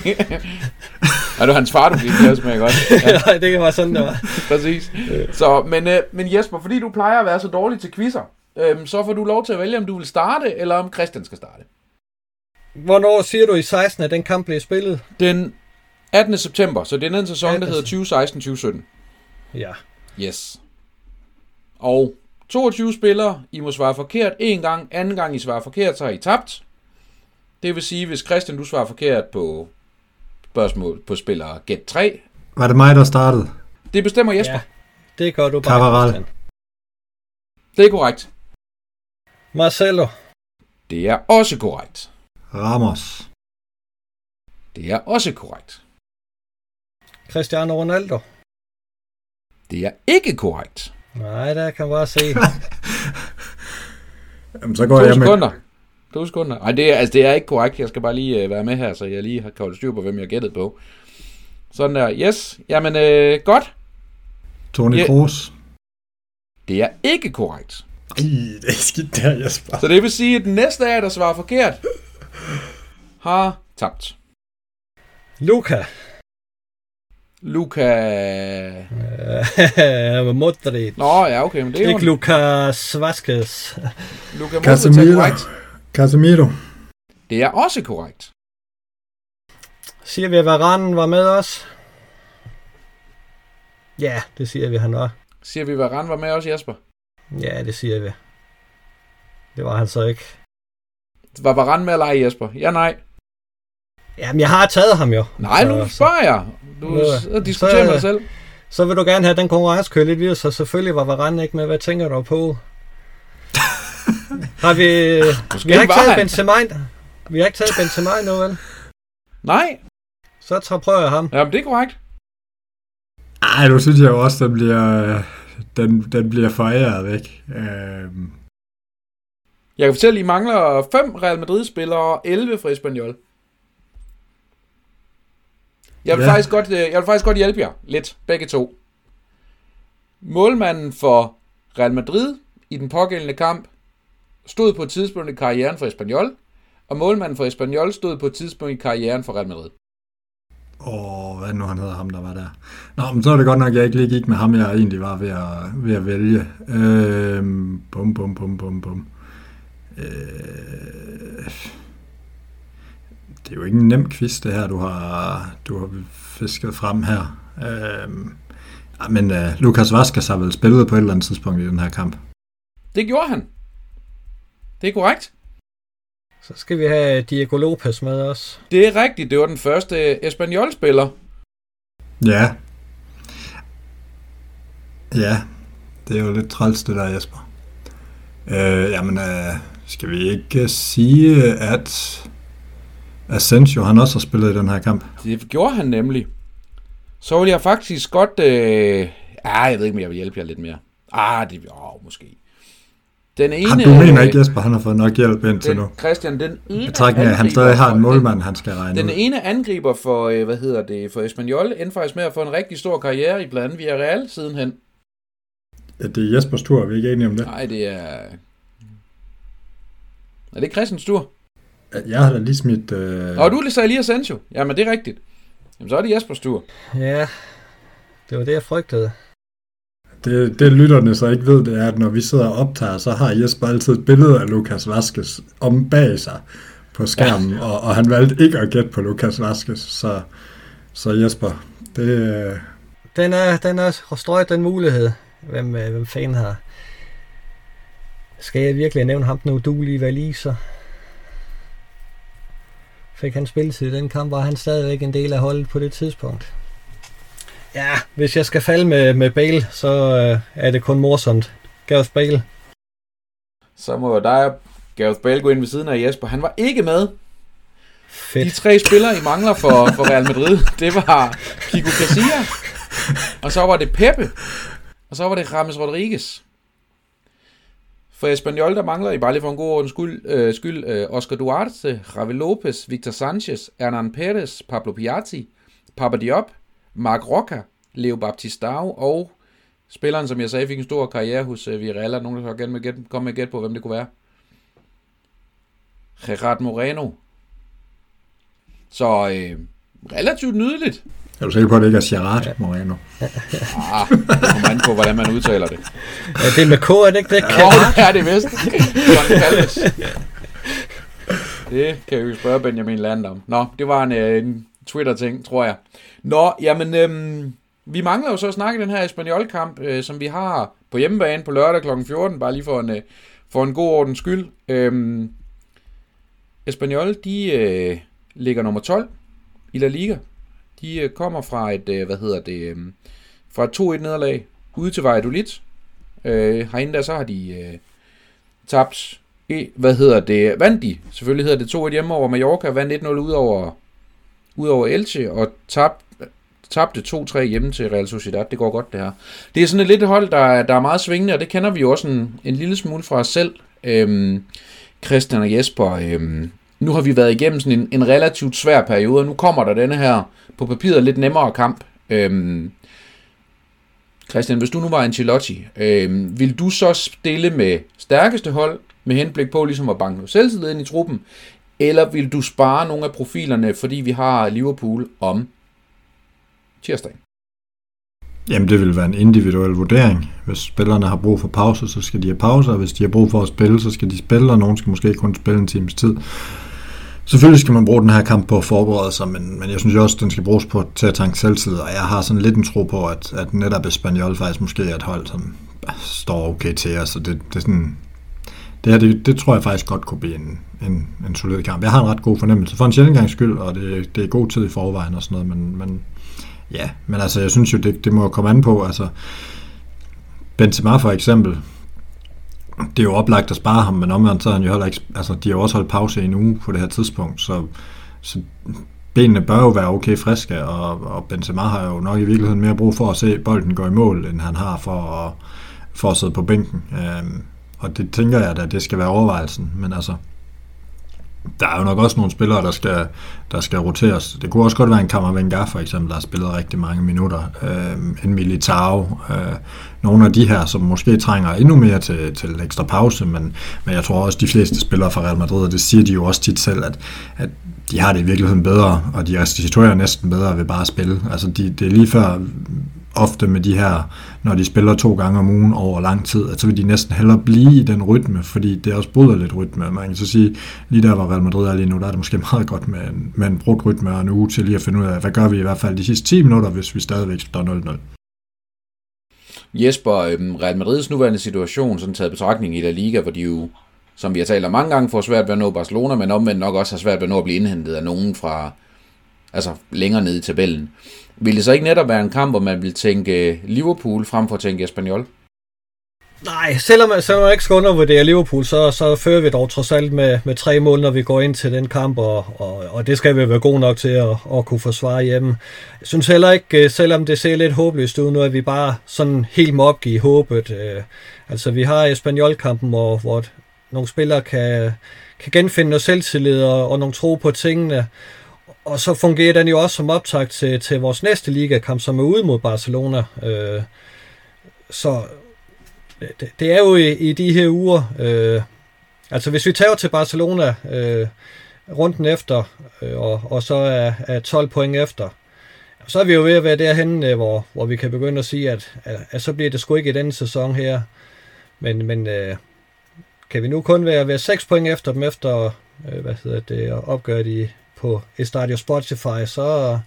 Er du hans far, du gik i klasse med, ikke også? *laughs* Ja. Ja. det kan være sådan, det var. *laughs* Præcis. Så, men, øh, men Jesper, fordi du plejer at være så dårlig til quizzer, øh, så får du lov til at vælge, om du vil starte, eller om Christian skal starte. Hvornår siger du i 16, at den kamp blev spillet? Den 18. september, så det er den sæson, der 18. hedder 2016-2017. Ja. Yes. Og 22 spillere, I må svare forkert en gang, anden gang I svarer forkert, så har I tabt. Det vil sige, hvis Christian, du svarer forkert på spørgsmål på spiller Get 3, Var det mig, der startede? det bestemmer Jesper. Ja. Det gør du bare. Christian. Det er korrekt. Marcelo. Det er også korrekt. Ramos. Det er også korrekt. Cristiano Ronaldo. Det er ikke korrekt. Nej, der kan jeg bare se. *laughs* Jamen, så går To jeg med... sekunder. To sekunder. Nej, det er, altså, det er ikke korrekt. Jeg skal bare lige øh, være med her, så jeg lige har kan holde styr på, hvem jeg gættede på. Sådan der. Yes. Jamen, øh, godt. Toni Ja. Kroos. Det er ikke korrekt. Ej, det er skidt der, Jesper. Så det vil sige, at den næste af jer, der svarer forkert, har tabt. Luka. Luka... *laughs* Øh, Modric. Nå, ja, okay, men det er jo... Ikke Lucas Vazquez. Luka Modric er Casemiro. korrekt. Casemiro. Det er også korrekt. Siger vi, at Varane var med os? Ja, det siger vi, han var. Siger vi, hvad Rand var med os, Jesper? Ja, det siger vi. Det var han så ikke. Var Varane med at lege, Jesper? Ja, nej. Jamen, jeg har taget ham jo. Nej, nu spørger jeg. Du så, diskuterer så- med dig selv. så vil du gerne have den konkurrence køre lidt videre, så selvfølgelig var Varane ikke med. Hvad tænker du på? *laughs* Har vi... Måske vi har ikke taget han. Benzema. Vi har ikke taget Benzema endnu, vel? Nej, Så tager prøver jeg ham. jamen det er korrekt. Ej, nu synes jeg jo også, den bliver, den, den bliver foræret væk. Øhm, Jeg kan fortælle, at I mangler 5 Real Madrid-spillere og 11 fra Espanyol. Jeg vil, Ja. faktisk godt, øh, jeg vil faktisk godt hjælpe jer lidt, begge to. Målmanden for Real Madrid i den pågældende kamp stod på et tidspunkt i karrieren for Espanyol, og målmanden for Espanyol stod på et tidspunkt i karrieren for Real Madrid. Åh, hvad er det nu han hedder ham, der var der? Nå, men så er det godt nok, at jeg ikke lige gik med ham, jeg egentlig var ved at, ved at vælge. Øhm, bum, bum, bum, bum, bum. Øh, det er jo ikke en nem quiz, det her, du har, du har fisket frem her. Ja, men uh, Lukas Vazquez har vel spillet på et eller andet tidspunkt i den her kamp. Det gjorde han. Det er korrekt. Så skal vi have Diego Lopez med os. Det er rigtigt. Det var den første Espanyol-spiller. Ja. Ja, det er jo lidt træls det der, Jesper. Øh, jamen, øh, skal vi ikke sige, at Asensio, han også har spillet i den her kamp? Det gjorde han nemlig. Så ville jeg faktisk godt... Øh... Ah, jeg ved ikke, om jeg vil hjælpe jer lidt mere. Ah, det oh, måske. Den ene... Han, du mener ikke, Jesper, han har fået nok hjælp indtil den, nu? Christian, den ene Betragtning af, han stadig har en målmand, han skal regne Den, ud. den ene angriber for, øh, hvad hedder det, for Espanyol, endte faktisk med at få en rigtig stor karriere i blandt andet Villarreal sidenhen. Ja, det er Jespers tur, er vi ikke enige om det? Nej, det er... Er det Christians tur? Jeg har da lige smidt... Øh... Og du sagde lige Asensio. Jamen, det er rigtigt. Jamen, så er det Jespers tur. Ja, det var det, jeg frygtede. Det, det lytterne så ikke ved, det er, at når vi sidder og optager, så har Jesper altid et billede af Lukas Vaskes om bag sig på skærmen, ja. og, og han valgte ikke at gætte på Lukas Vaskes, så, så Jesper, det, øh, Den er, den er strøget den mulighed. Hvem, øh, hvem fanden har... Skal jeg virkelig nævne ham den udulige valiser? Fik han spilletid i den kamp, var han stadigvæk en del af holdet på det tidspunkt. Ja, hvis jeg skal falde med, med Bale, så øh, er det kun morsomt. Gareth Bale. Så må dig og Gareth Bale gå ind ved siden af Jesper. Han var ikke med. De Fedt. tre spillere, I mangler for, for Real Madrid, det var Kiko Casilla, og så var det Pepe, og så var det Rames Rodriguez. For Espanyol, der mangler I bare lige for en god ordens skyld, øh, skyld øh, Oscar Duarte, Ravel Lopez, Victor Sanchez, Hernan Perez, Pablo Piatti, Papa Diop, Marc Roca, Leo Baptistao og spilleren, som jeg sagde, fik en stor karriere hos øh, Villarreal. Er Nogen, der gerne vil komme med gæt på, hvem det kunne være? Gerard Moreno. Så øh, relativt nydeligt er du sikker på, at det ikke er Gerard Moreno? Ah, det kommer an på, hvordan man udtaler det. Ja, det er med K, er det ikke det? Jo, det er det vist. Det kan vi spørge Benjamin Land om. Nå, det var en, øh, en Twitter-ting, tror jeg. Nå, jamen, øhm, vi mangler jo så at snakke den her Espanyol-kamp, øh, som vi har på hjemmebane på lørdag kl. 14, bare lige for en, øh, for en god ordens skyld. Øhm, Espanyol, de øh, ligger nummer 12 i La Liga. De øh, kommer fra et, øh, hvad hedder det, øhm, fra et 2-1 nederlag ude til Valladolid. Øh, herinde der, så har de øh, tabt, e, hvad hedder det, vandt de, selvfølgelig hedder det 2-1 hjemme over Mallorca, vandt 1-0 ud over, ud over Elche, og tabt, tabte 2-3 hjemme til Real Sociedad. Det går godt, det her. Det er sådan et lidt hold, der, der er meget svingende, og det kender vi jo også en, en lille smule fra os selv. Øhm, Christian og Jesper, øhm, nu har vi været igennem sådan en, en relativt svær periode, og nu kommer der denne her på papiret lidt nemmere kamp. Øhm, Christian, hvis du nu var Ancelotti, øhm, vil du så stille med stærkeste hold, med henblik på ligesom at banke noget selvtillid ind i truppen, eller vil du spare nogle af profilerne, fordi vi har Liverpool om tirsdagen? Jamen, det vil være en individuel vurdering. Hvis spillerne har brug for pause, så skal de have pause, og hvis de har brug for at spille, så skal de spille, og nogen skal måske kun spille en times tid. Selvfølgelig skal man bruge den her kamp på at forberede sig, men, men jeg synes jo også, at den skal bruges på til at tanke selvtid, og jeg har sådan lidt en tro på, at, at netop Espanyol faktisk måske er et hold, som står okay til os, så det, det er sådan... Det, her, det, det tror jeg faktisk godt kunne blive en, en, en solid kamp. Jeg har en ret god fornemmelse for en sjældent skyld, og det, det er god tid i forvejen og sådan noget, men, men ja, men altså jeg synes jo, det, det må komme an på, altså Benzema for eksempel, det er jo oplagt at spare ham, men omvendt så er han jo heller ikke, altså de har jo også holdt pause i en uge på det her tidspunkt, så, så benene bør jo være okay friske, og, og Benzema har jo nok i virkeligheden mere brug for at se bolden gå i mål, end han har for at, for at sidde på bænken. Øhm, og det tænker jeg da, det skal være overvejelsen, men altså, der er jo nok også nogle spillere, der skal, der skal roteres. Det kunne også godt være en Kammervenga for eksempel, der har spillet rigtig mange minutter. Øh, en Militao. Øh, nogle af de her, som måske trænger endnu mere til, til ekstra pause, men, men jeg tror også, de fleste spillere fra Real Madrid, og det siger de jo også tit selv, at, at de har det i virkeligheden bedre, og de restituerer næsten bedre ved bare at spille. Altså de, det er lige før ofte med de her, når de spiller to gange om ugen over lang tid, at så vil de næsten hellere blive i den rytme, fordi det også bryder lidt rytme. Man kan så sige, lige der hvor Real Madrid er lige nu, der er det måske *laughs* meget godt med en, med en brugt rytme og en uge til lige at finde ud af, hvad gør vi i hvert fald de sidste 10 minutter, hvis vi stadigvæk står 0-0. Jesper, øhm, Real Madrids nuværende situation, sådan taget betragtning i La Liga, hvor de jo, som vi har talt om mange gange, får svært ved at nå Barcelona, men omvendt nok også har svært ved at nå at blive indhentet af nogen fra altså længere nede i tabellen. Vil det så ikke netop være en kamp, hvor man vil tænke øh, Liverpool frem for at tænke Espanyol? Nej, selvom, selvom jeg ikke skal undervurdere Liverpool, så, så fører vi dog trods alt med, med tre mål, når vi går ind til den kamp, og, og, og det skal vi være gode nok til at, at kunne forsvare hjemme. Jeg synes heller ikke, øh, selvom det ser lidt håbløst ud nu, at vi bare sådan helt må opgive håbet. Øh, altså, vi har Espanyol-kampen, hvor, hvor nogle spillere kan, kan genfinde noget selvtillid og, og nogle tro på tingene, og så fungerer den jo også som optakt til, til vores næste ligakamp, som er ude mod Barcelona. Øh, så det, det er jo i, i de her uger, øh, altså hvis vi tager til Barcelona øh, runden efter, øh, og, og så er, er 12 point efter, så er vi jo ved at være derhen, øh, hvor, hvor vi kan begynde at sige, at, at, at så bliver det sgu ikke i denne sæson her. Men, men øh, kan vi nu kun være, være 6 point efter dem, efter øh, hvad hedder det, opgøre i, på Estadio Spotify, så,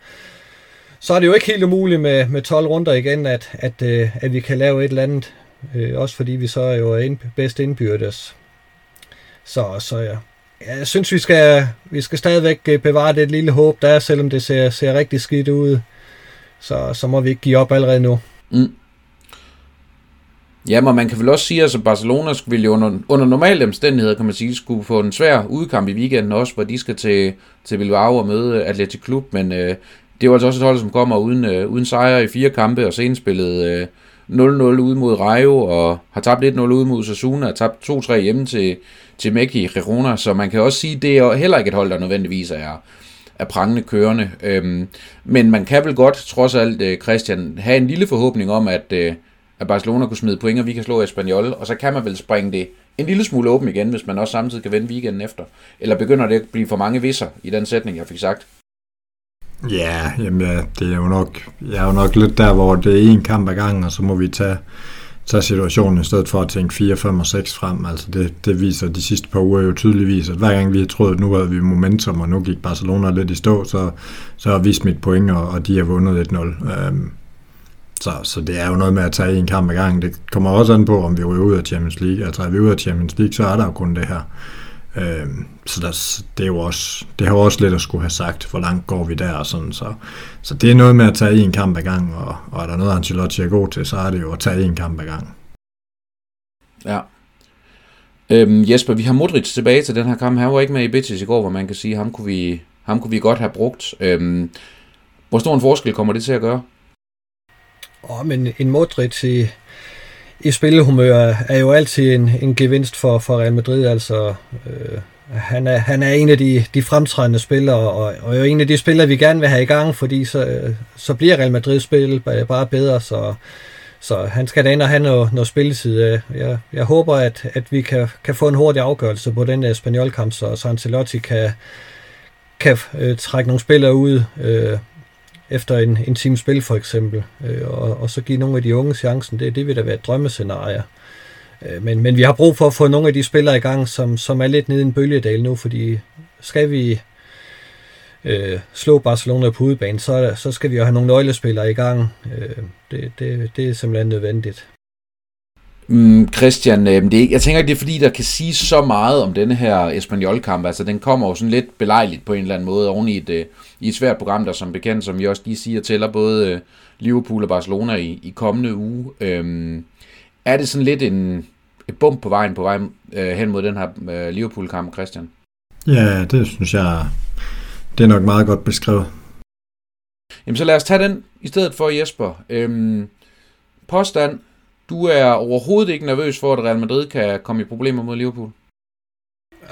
så er det jo ikke helt umuligt med, med 12 runder igen, at, at, øh, at vi kan lave et eller andet. Øh, også fordi vi så er jo ind, bedst indbyrdes. Så, så ja. Jeg synes, vi skal, vi skal stadigvæk øh, bevare det lille håb, der er, selvom det ser, ser rigtig skidt ud. Så, så må vi ikke give op allerede nu. Mm. Ja, men man kan vel også sige, at altså Barcelona skulle jo under, under normale omstændigheder, kan man sige, skulle få en svær udkamp i weekenden også, hvor de skal til, til Bilbao og møde Atletic Klub, men øh, det er jo altså også et hold, som kommer uden, øh, uden sejre i fire kampe, og senest spillet øh, 0-0 ude mod Rayo, og har tabt 1-0 ude mod Sasuna, og tabt 2-3 hjemme til, til Mekki Girona, så man kan også sige, at det er heller ikke et hold, der nødvendigvis er, er prangende kørende. Øhm, men man kan vel godt, trods alt, øh, Christian, have en lille forhåbning om, at, øh, at Barcelona kunne smide point, og vi kan slå Espanyol, og så kan man vel springe det en lille smule åben igen, hvis man også samtidig kan vende weekenden efter. Eller begynder det at blive for mange visser i den sætning, jeg fik sagt? Ja, jamen ja, det er jo nok, jeg er jo nok lidt der, hvor det er en kamp ad gangen, og så må vi tage, tage situationen i stedet for at tænke 4, 5 og 6 frem. Altså det, det viser de sidste par uger jo tydeligvis, at hver gang vi har troet, at nu havde vi momentum, og nu gik Barcelona lidt i stå, så, så har vi smidt point, og, og de har vundet 1-0. Øhm, så, så det er jo noget med at tage en kamp ad gangen. Det kommer også an på, om vi ryger ud af Champions League. Altså er vi ud af Champions League, så er der jo kun det her. Øh, så der, det er jo også, det har jo også lidt at skulle have sagt, hvor langt går vi der og sådan. Så, så det er noget med at tage en kamp ad gang, og, og er der noget, Ancelotti er god til, så er det jo at tage en kamp ad gang. Ja. Øhm, Jesper, vi har Modric tilbage til den her kamp. Han var ikke med i Betis i går, hvor man kan sige, ham kunne vi, ham kunne vi godt have brugt. Øhm, hvor stor en forskel kommer det til at gøre? Åh, oh, men en Modric i, i spillehumør er jo altid en, en gevinst for, for Real Madrid. Altså, øh, han, er, han er en af de, de fremtrædende spillere, og, og jo en af de spillere, vi gerne vil have i gang, fordi så, øh, så bliver Real Madrid spil bare bedre, så, så han skal da ind og have noget, noget spilletid. Øh. Jeg, jeg håber, at, at vi kan, kan få en hurtig afgørelse på den øh, spanjolkamp, så, så Ancelotti kan, kan øh, trække nogle spillere ud, øh, efter en, en time spil for eksempel, øh, og, og så give nogle af de unge chancen, det, det vil da være et drømmescenarie. Øh, men, men vi har brug for at få nogle af de spillere i gang, som, som er lidt nede i en bølgedal nu, fordi skal vi øh, slå Barcelona på udebane, så, så skal vi jo have nogle nøglespillere i gang. Øh, det, det, det er simpelthen nødvendigt. Mm, Christian, øh, det, jeg tænker ikke, det er fordi, der kan sige så meget om denne her Espanyol-kamp. Altså, den kommer jo sådan lidt belejligt på en eller anden måde oven i et, øh, i et svært program, der som bekendt, som vi også lige siger, tæller både øh, Liverpool og Barcelona i, i kommende uge. Øhm, er det sådan lidt en, et bump på vejen på vej øh, hen mod den her øh, Liverpool-kamp, Christian? Ja, det synes jeg, det er nok meget godt beskrevet. Jamen så lad os tage den i stedet for Jesper. Øhm, påstand, du er overhovedet ikke nervøs for, at Real Madrid kan komme i problemer mod Liverpool?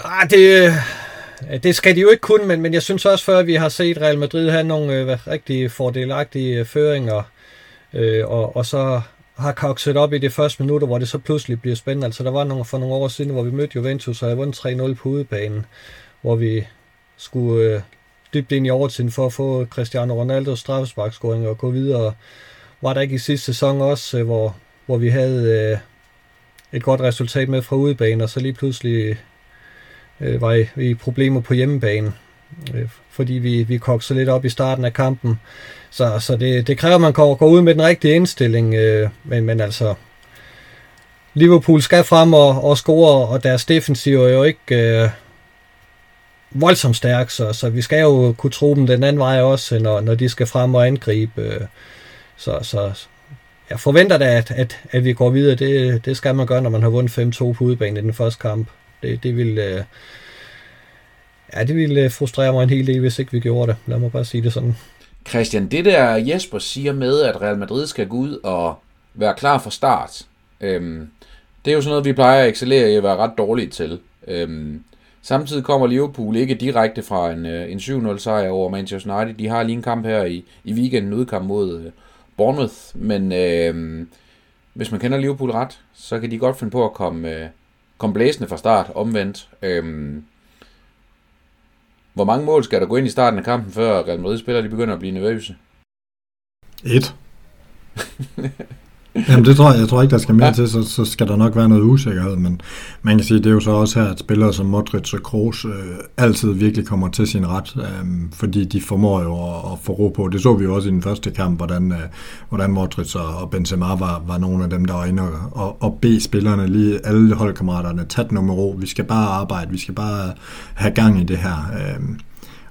Ah, det, øh, det skal de jo ikke kun, men, men jeg synes også, før vi har set Real Madrid have nogle øh, rigtig fordelagtige øh, føringer, øh, og, og så har kokset op i de første minutter, hvor det så pludselig bliver spændende. Altså der var nogle, for nogle år siden, hvor vi mødte Juventus, og havde vundet 3-0 på udebanen, hvor vi skulle øh, dybt ind i overtiden for at få Cristiano Ronaldo straffesparkscoring og gå videre. Var der ikke i sidste sæson også, øh, hvor, hvor vi havde øh, et godt resultat med fra udebane, og så lige pludselig øh, var i, i problemer på hjemmebane, øh, fordi vi, vi kogte så lidt op i starten af kampen. Så, så det, det kræver, at man går, går ud med den rigtige indstilling, øh, men, men altså, Liverpool skal frem og, og score, og deres defensiv er jo ikke øh, voldsomt stærk, så, så vi skal jo kunne tro dem den anden vej også, når, når de skal frem og angribe. Øh, så, så jeg forventer da, at, at, at vi går videre. Det, det skal man gøre, når man har vundet 5-2 på udebane i den første kamp. Det, det vil... Øh, ja, det ville øh, frustrere mig en hel del, hvis ikke vi gjorde det. Lad mig bare sige det sådan. Christian, det der Jesper siger med, at Real Madrid skal gå ud og være klar for start, øhm, det er jo sådan noget, vi plejer at excellere i at være ret dårlige til. Øhm, samtidig kommer Liverpool ikke direkte fra en, øh, en 7-0 sejr over Manchester United. De har lige en kamp her i, i weekenden, udkamp mod øh, Bournemouth, men øh, hvis man kender Liverpool ret, så kan de godt finde på at komme, øh, komme blæsende fra start, omvendt. Øh, hvor mange mål skal der gå ind i starten af kampen, før Real Madrid spiller, de begynder at blive nervøse? Et. *laughs* Jamen det tror jeg, jeg tror ikke, der skal mere ja. til, så, så skal der nok være noget usikkerhed, men man kan sige, det er jo så også her, at spillere som Modric og Kroos øh, altid virkelig kommer til sin ret, øh, fordi de formår jo at, at få ro på. Det så vi jo også i den første kamp, hvordan, øh, hvordan Modric og, og Benzema var, var nogle af dem, der var inde og, og, og bede spillerne, lige alle holdkammeraterne, tag nummer ro, vi skal bare arbejde, vi skal bare have gang i det her. Øh,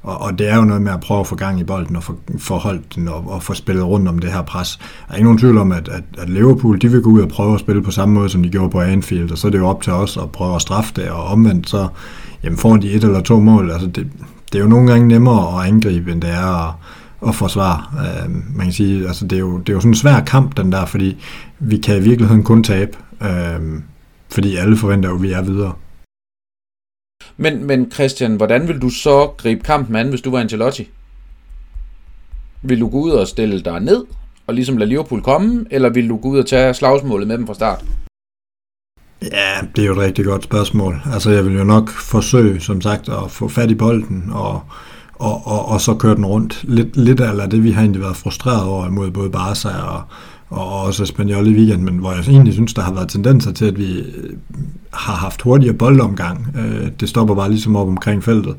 og, og det er jo noget med at prøve at få gang i bolden og få, få holdt den og, og få spillet rundt om det her pres. Der er ikke nogen tvivl om, at, at, at Liverpool de vil gå ud og prøve at spille på samme måde, som de gjorde på Anfield, og så er det jo op til os at prøve at straffe det, og omvendt så jamen får de et eller to mål. Altså det, det er jo nogle gange nemmere at angribe, end det er at, at forsvare. Uh, man kan sige, altså det er, jo, det er jo sådan en svær kamp, den der, fordi vi kan i virkeligheden kun tabe, uh, fordi alle forventer jo, at vi er videre. Men, men Christian, hvordan vil du så gribe kampen an, hvis du var Ancelotti? Vil du gå ud og stille dig ned, og ligesom lade Liverpool komme, eller vil du gå ud og tage slagsmålet med dem fra start? Ja, det er jo et rigtig godt spørgsmål. Altså, jeg vil jo nok forsøge, som sagt, at få fat i bolden, og, og, og, og så køre den rundt. Lidt, lidt af det, vi har egentlig været frustreret over imod både Barca og, og også Spaniol i weekend, men hvor jeg egentlig synes, der har været tendenser til, at vi øh, har haft hurtigere boldomgang. Øh, det stopper bare ligesom op omkring feltet.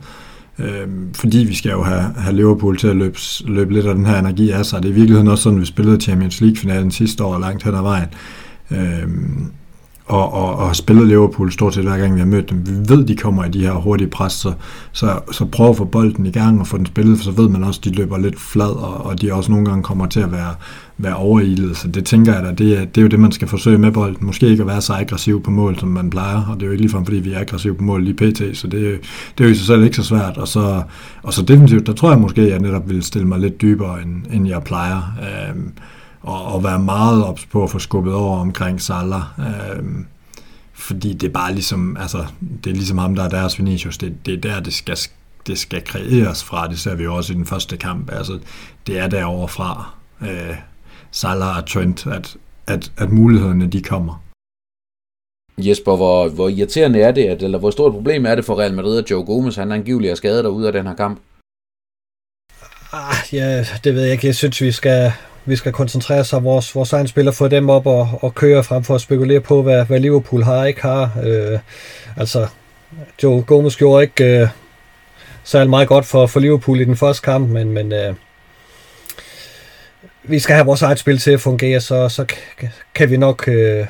Øh, fordi vi skal jo have, have Liverpool til at løbe, løbe lidt af den her energi af sig. Det er i virkeligheden også sådan, vi spillede Champions League-finalen sidste år langt hen ad vejen. Øh, og, og, og har spillet Liverpool stort set hver gang vi har mødt dem. Vi ved, de kommer i de her hurtige pres, så, så, så prøv at få bolden i gang og få den spillet, for så ved man også, at de løber lidt flad, og, og de også nogle gange kommer til at være, være overilet. Så det tænker jeg da, det er, det er jo det, man skal forsøge med bolden. Måske ikke at være så aggressiv på mål, som man plejer, og det er jo ikke ligefrem, fordi vi er aggressive på mål lige pt, så det, det er jo i sig selv ikke så svært. Og så, og så defensivt, der tror jeg måske, at jeg netop vil stille mig lidt dybere, end, end jeg plejer. Øh, og, og være meget ops på at få skubbet over omkring Salah. Øhm, fordi det er bare ligesom, altså, det er ligesom ham, der er deres Vinicius. Det, det er der, det skal, det skal kreeres fra. Det ser vi jo også i den første kamp. Altså, det er derovre fra. Øh, Salah og Trent, at, at, at mulighederne de kommer. Jesper, hvor, hvor irriterende er det, at, eller hvor stort problem er det for Real Madrid, at Joe Gomez han angiveligt er skadet derude af den her kamp? Ah, ja, det ved jeg ikke. Jeg synes, vi skal, vi skal koncentrere os om vores, vores egen spiller, få dem op og, og køre frem for at spekulere på, hvad, hvad Liverpool har og ikke har. Øh, altså, Joe Gomez gjorde ikke øh, særlig meget godt for, for Liverpool i den første kamp, men, men øh, vi skal have vores eget spil til at fungere, så, så kan vi nok øh,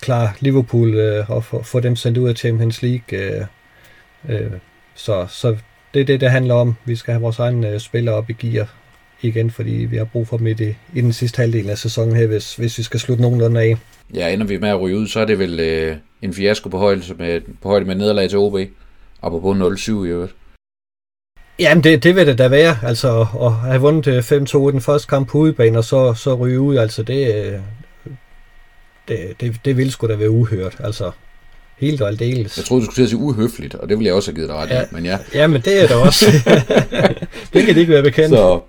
klare Liverpool øh, og få, få dem sendt ud af Champions League. Øh, øh, så, så det er det, det handler om. Vi skal have vores egen øh, spillere op i gear igen, fordi vi har brug for dem i, det, i den sidste halvdel af sæsonen her, hvis, hvis vi skal slutte nogenlunde af. Ja, ender vi med at ryge ud, så er det vel øh, en fiasko på højde med, på højde med nederlag til OB. Apropos 0-7 i øvrigt. Jamen, det, det vil det da være. Altså, at have vundet 5-2 i den første kamp på udebane, og så, så ryge ud, altså det, det, det, det vil sgu da være uhørt. Altså, helt og aldeles. Jeg troede, du skulle sige uhøfligt, og det ville jeg også have givet dig ret ja, i, men ja. Ja, men det er der også. *laughs* det kan det ikke være bekendt. Så,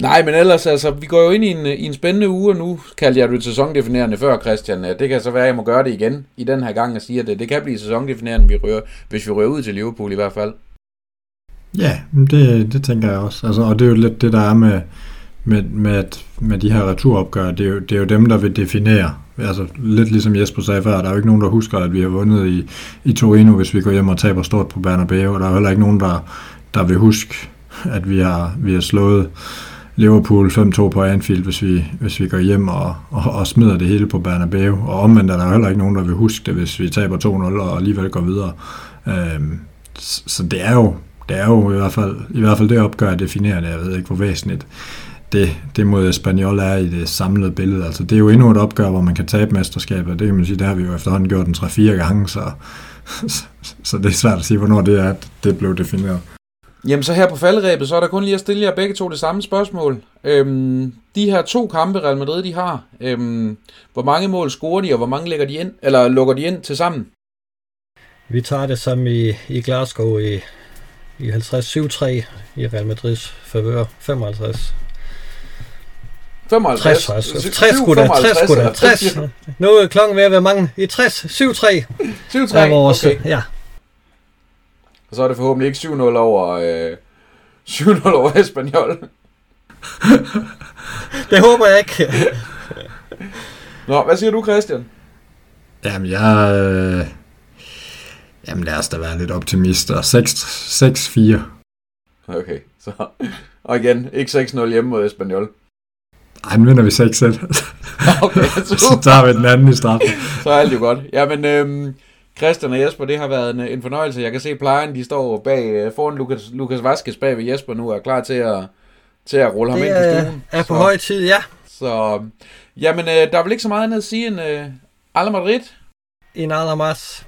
nej, men ellers, altså, vi går jo ind i en, i en spændende uge, og nu kaldte jeg det sæsondefinerende før, Christian. Det kan så være, at jeg må gøre det igen i den her gang og sige, det, det kan blive sæsondefinerende, vi rører, hvis vi rører ud til Liverpool i hvert fald. Ja, det, det tænker jeg også. Altså, og det er jo lidt det, der er med, med, med, med de her returopgør. Det er, jo, det er jo dem, der vil definere. Altså, lidt ligesom Jesper sagde før, der er jo ikke nogen, der husker, at vi har vundet i, i Torino, hvis vi går hjem og taber stort på Bernabeu. Og der er heller ikke nogen, der, der vil huske, at vi har, vi har slået Liverpool 5-2 på Anfield, hvis vi, hvis vi går hjem og, og, og smider det hele på Bernabeu. Og omvendt er der heller ikke nogen, der vil huske det, hvis vi taber 2-0 og alligevel går videre. Øhm, så det er jo det er jo i hvert fald, i hvert fald det opgør definerende. Jeg ved ikke, hvor væsentligt det, det mod Espanyol er i det samlede billede. Altså, det er jo endnu et opgør, hvor man kan tabe mesterskabet. Det kan man sige, det har vi jo efterhånden gjort en 3-4 gange, så, *laughs* så, så det er svært at sige, hvornår det er, at det blev defineret. Jamen så her på faldrebet, så er der kun lige at stille jer begge to det samme spørgsmål. Øhm, de her to kampe, Real Madrid de har, øhm, hvor mange mål scorer de, og hvor mange lægger de ind, eller lukker de ind til sammen? Vi tager det som i, i Glasgow i i 50-7-3 i Real Madrids favør. 55. 55. 60, 60 skulle da, 60 skulle da, 60. Nu er klokken ved at være mange. I 60, 7-3. 7-3, er vores, okay. Ja. Og så er det forhåbentlig ikke 7-0 over, øh, 7-0 over Espanyol. *laughs* det håber jeg ikke. Nå, hvad siger du, Christian? Jamen, jeg... Øh Jamen lad os da være lidt optimister. 6-4. Okay, så... Og igen, ikke 6-0 hjemme mod Espanyol. Ej, nu vinder vi 6 selv. *laughs* okay, så, *laughs* så tager vi den anden i straffen. så er alt jo godt. Jamen, øhm, Christian og Jesper, det har været en, en fornøjelse. Jeg kan se plejen, de står bag, øh, foran Lukas, Lukas Vaskes bag ved Jesper nu, og er klar til at, til at rulle ham det ind på stuen. er på så, høj tid, ja. Så, jamen, øh, der er vel ikke så meget andet at sige end Alle Madrid. I nada más.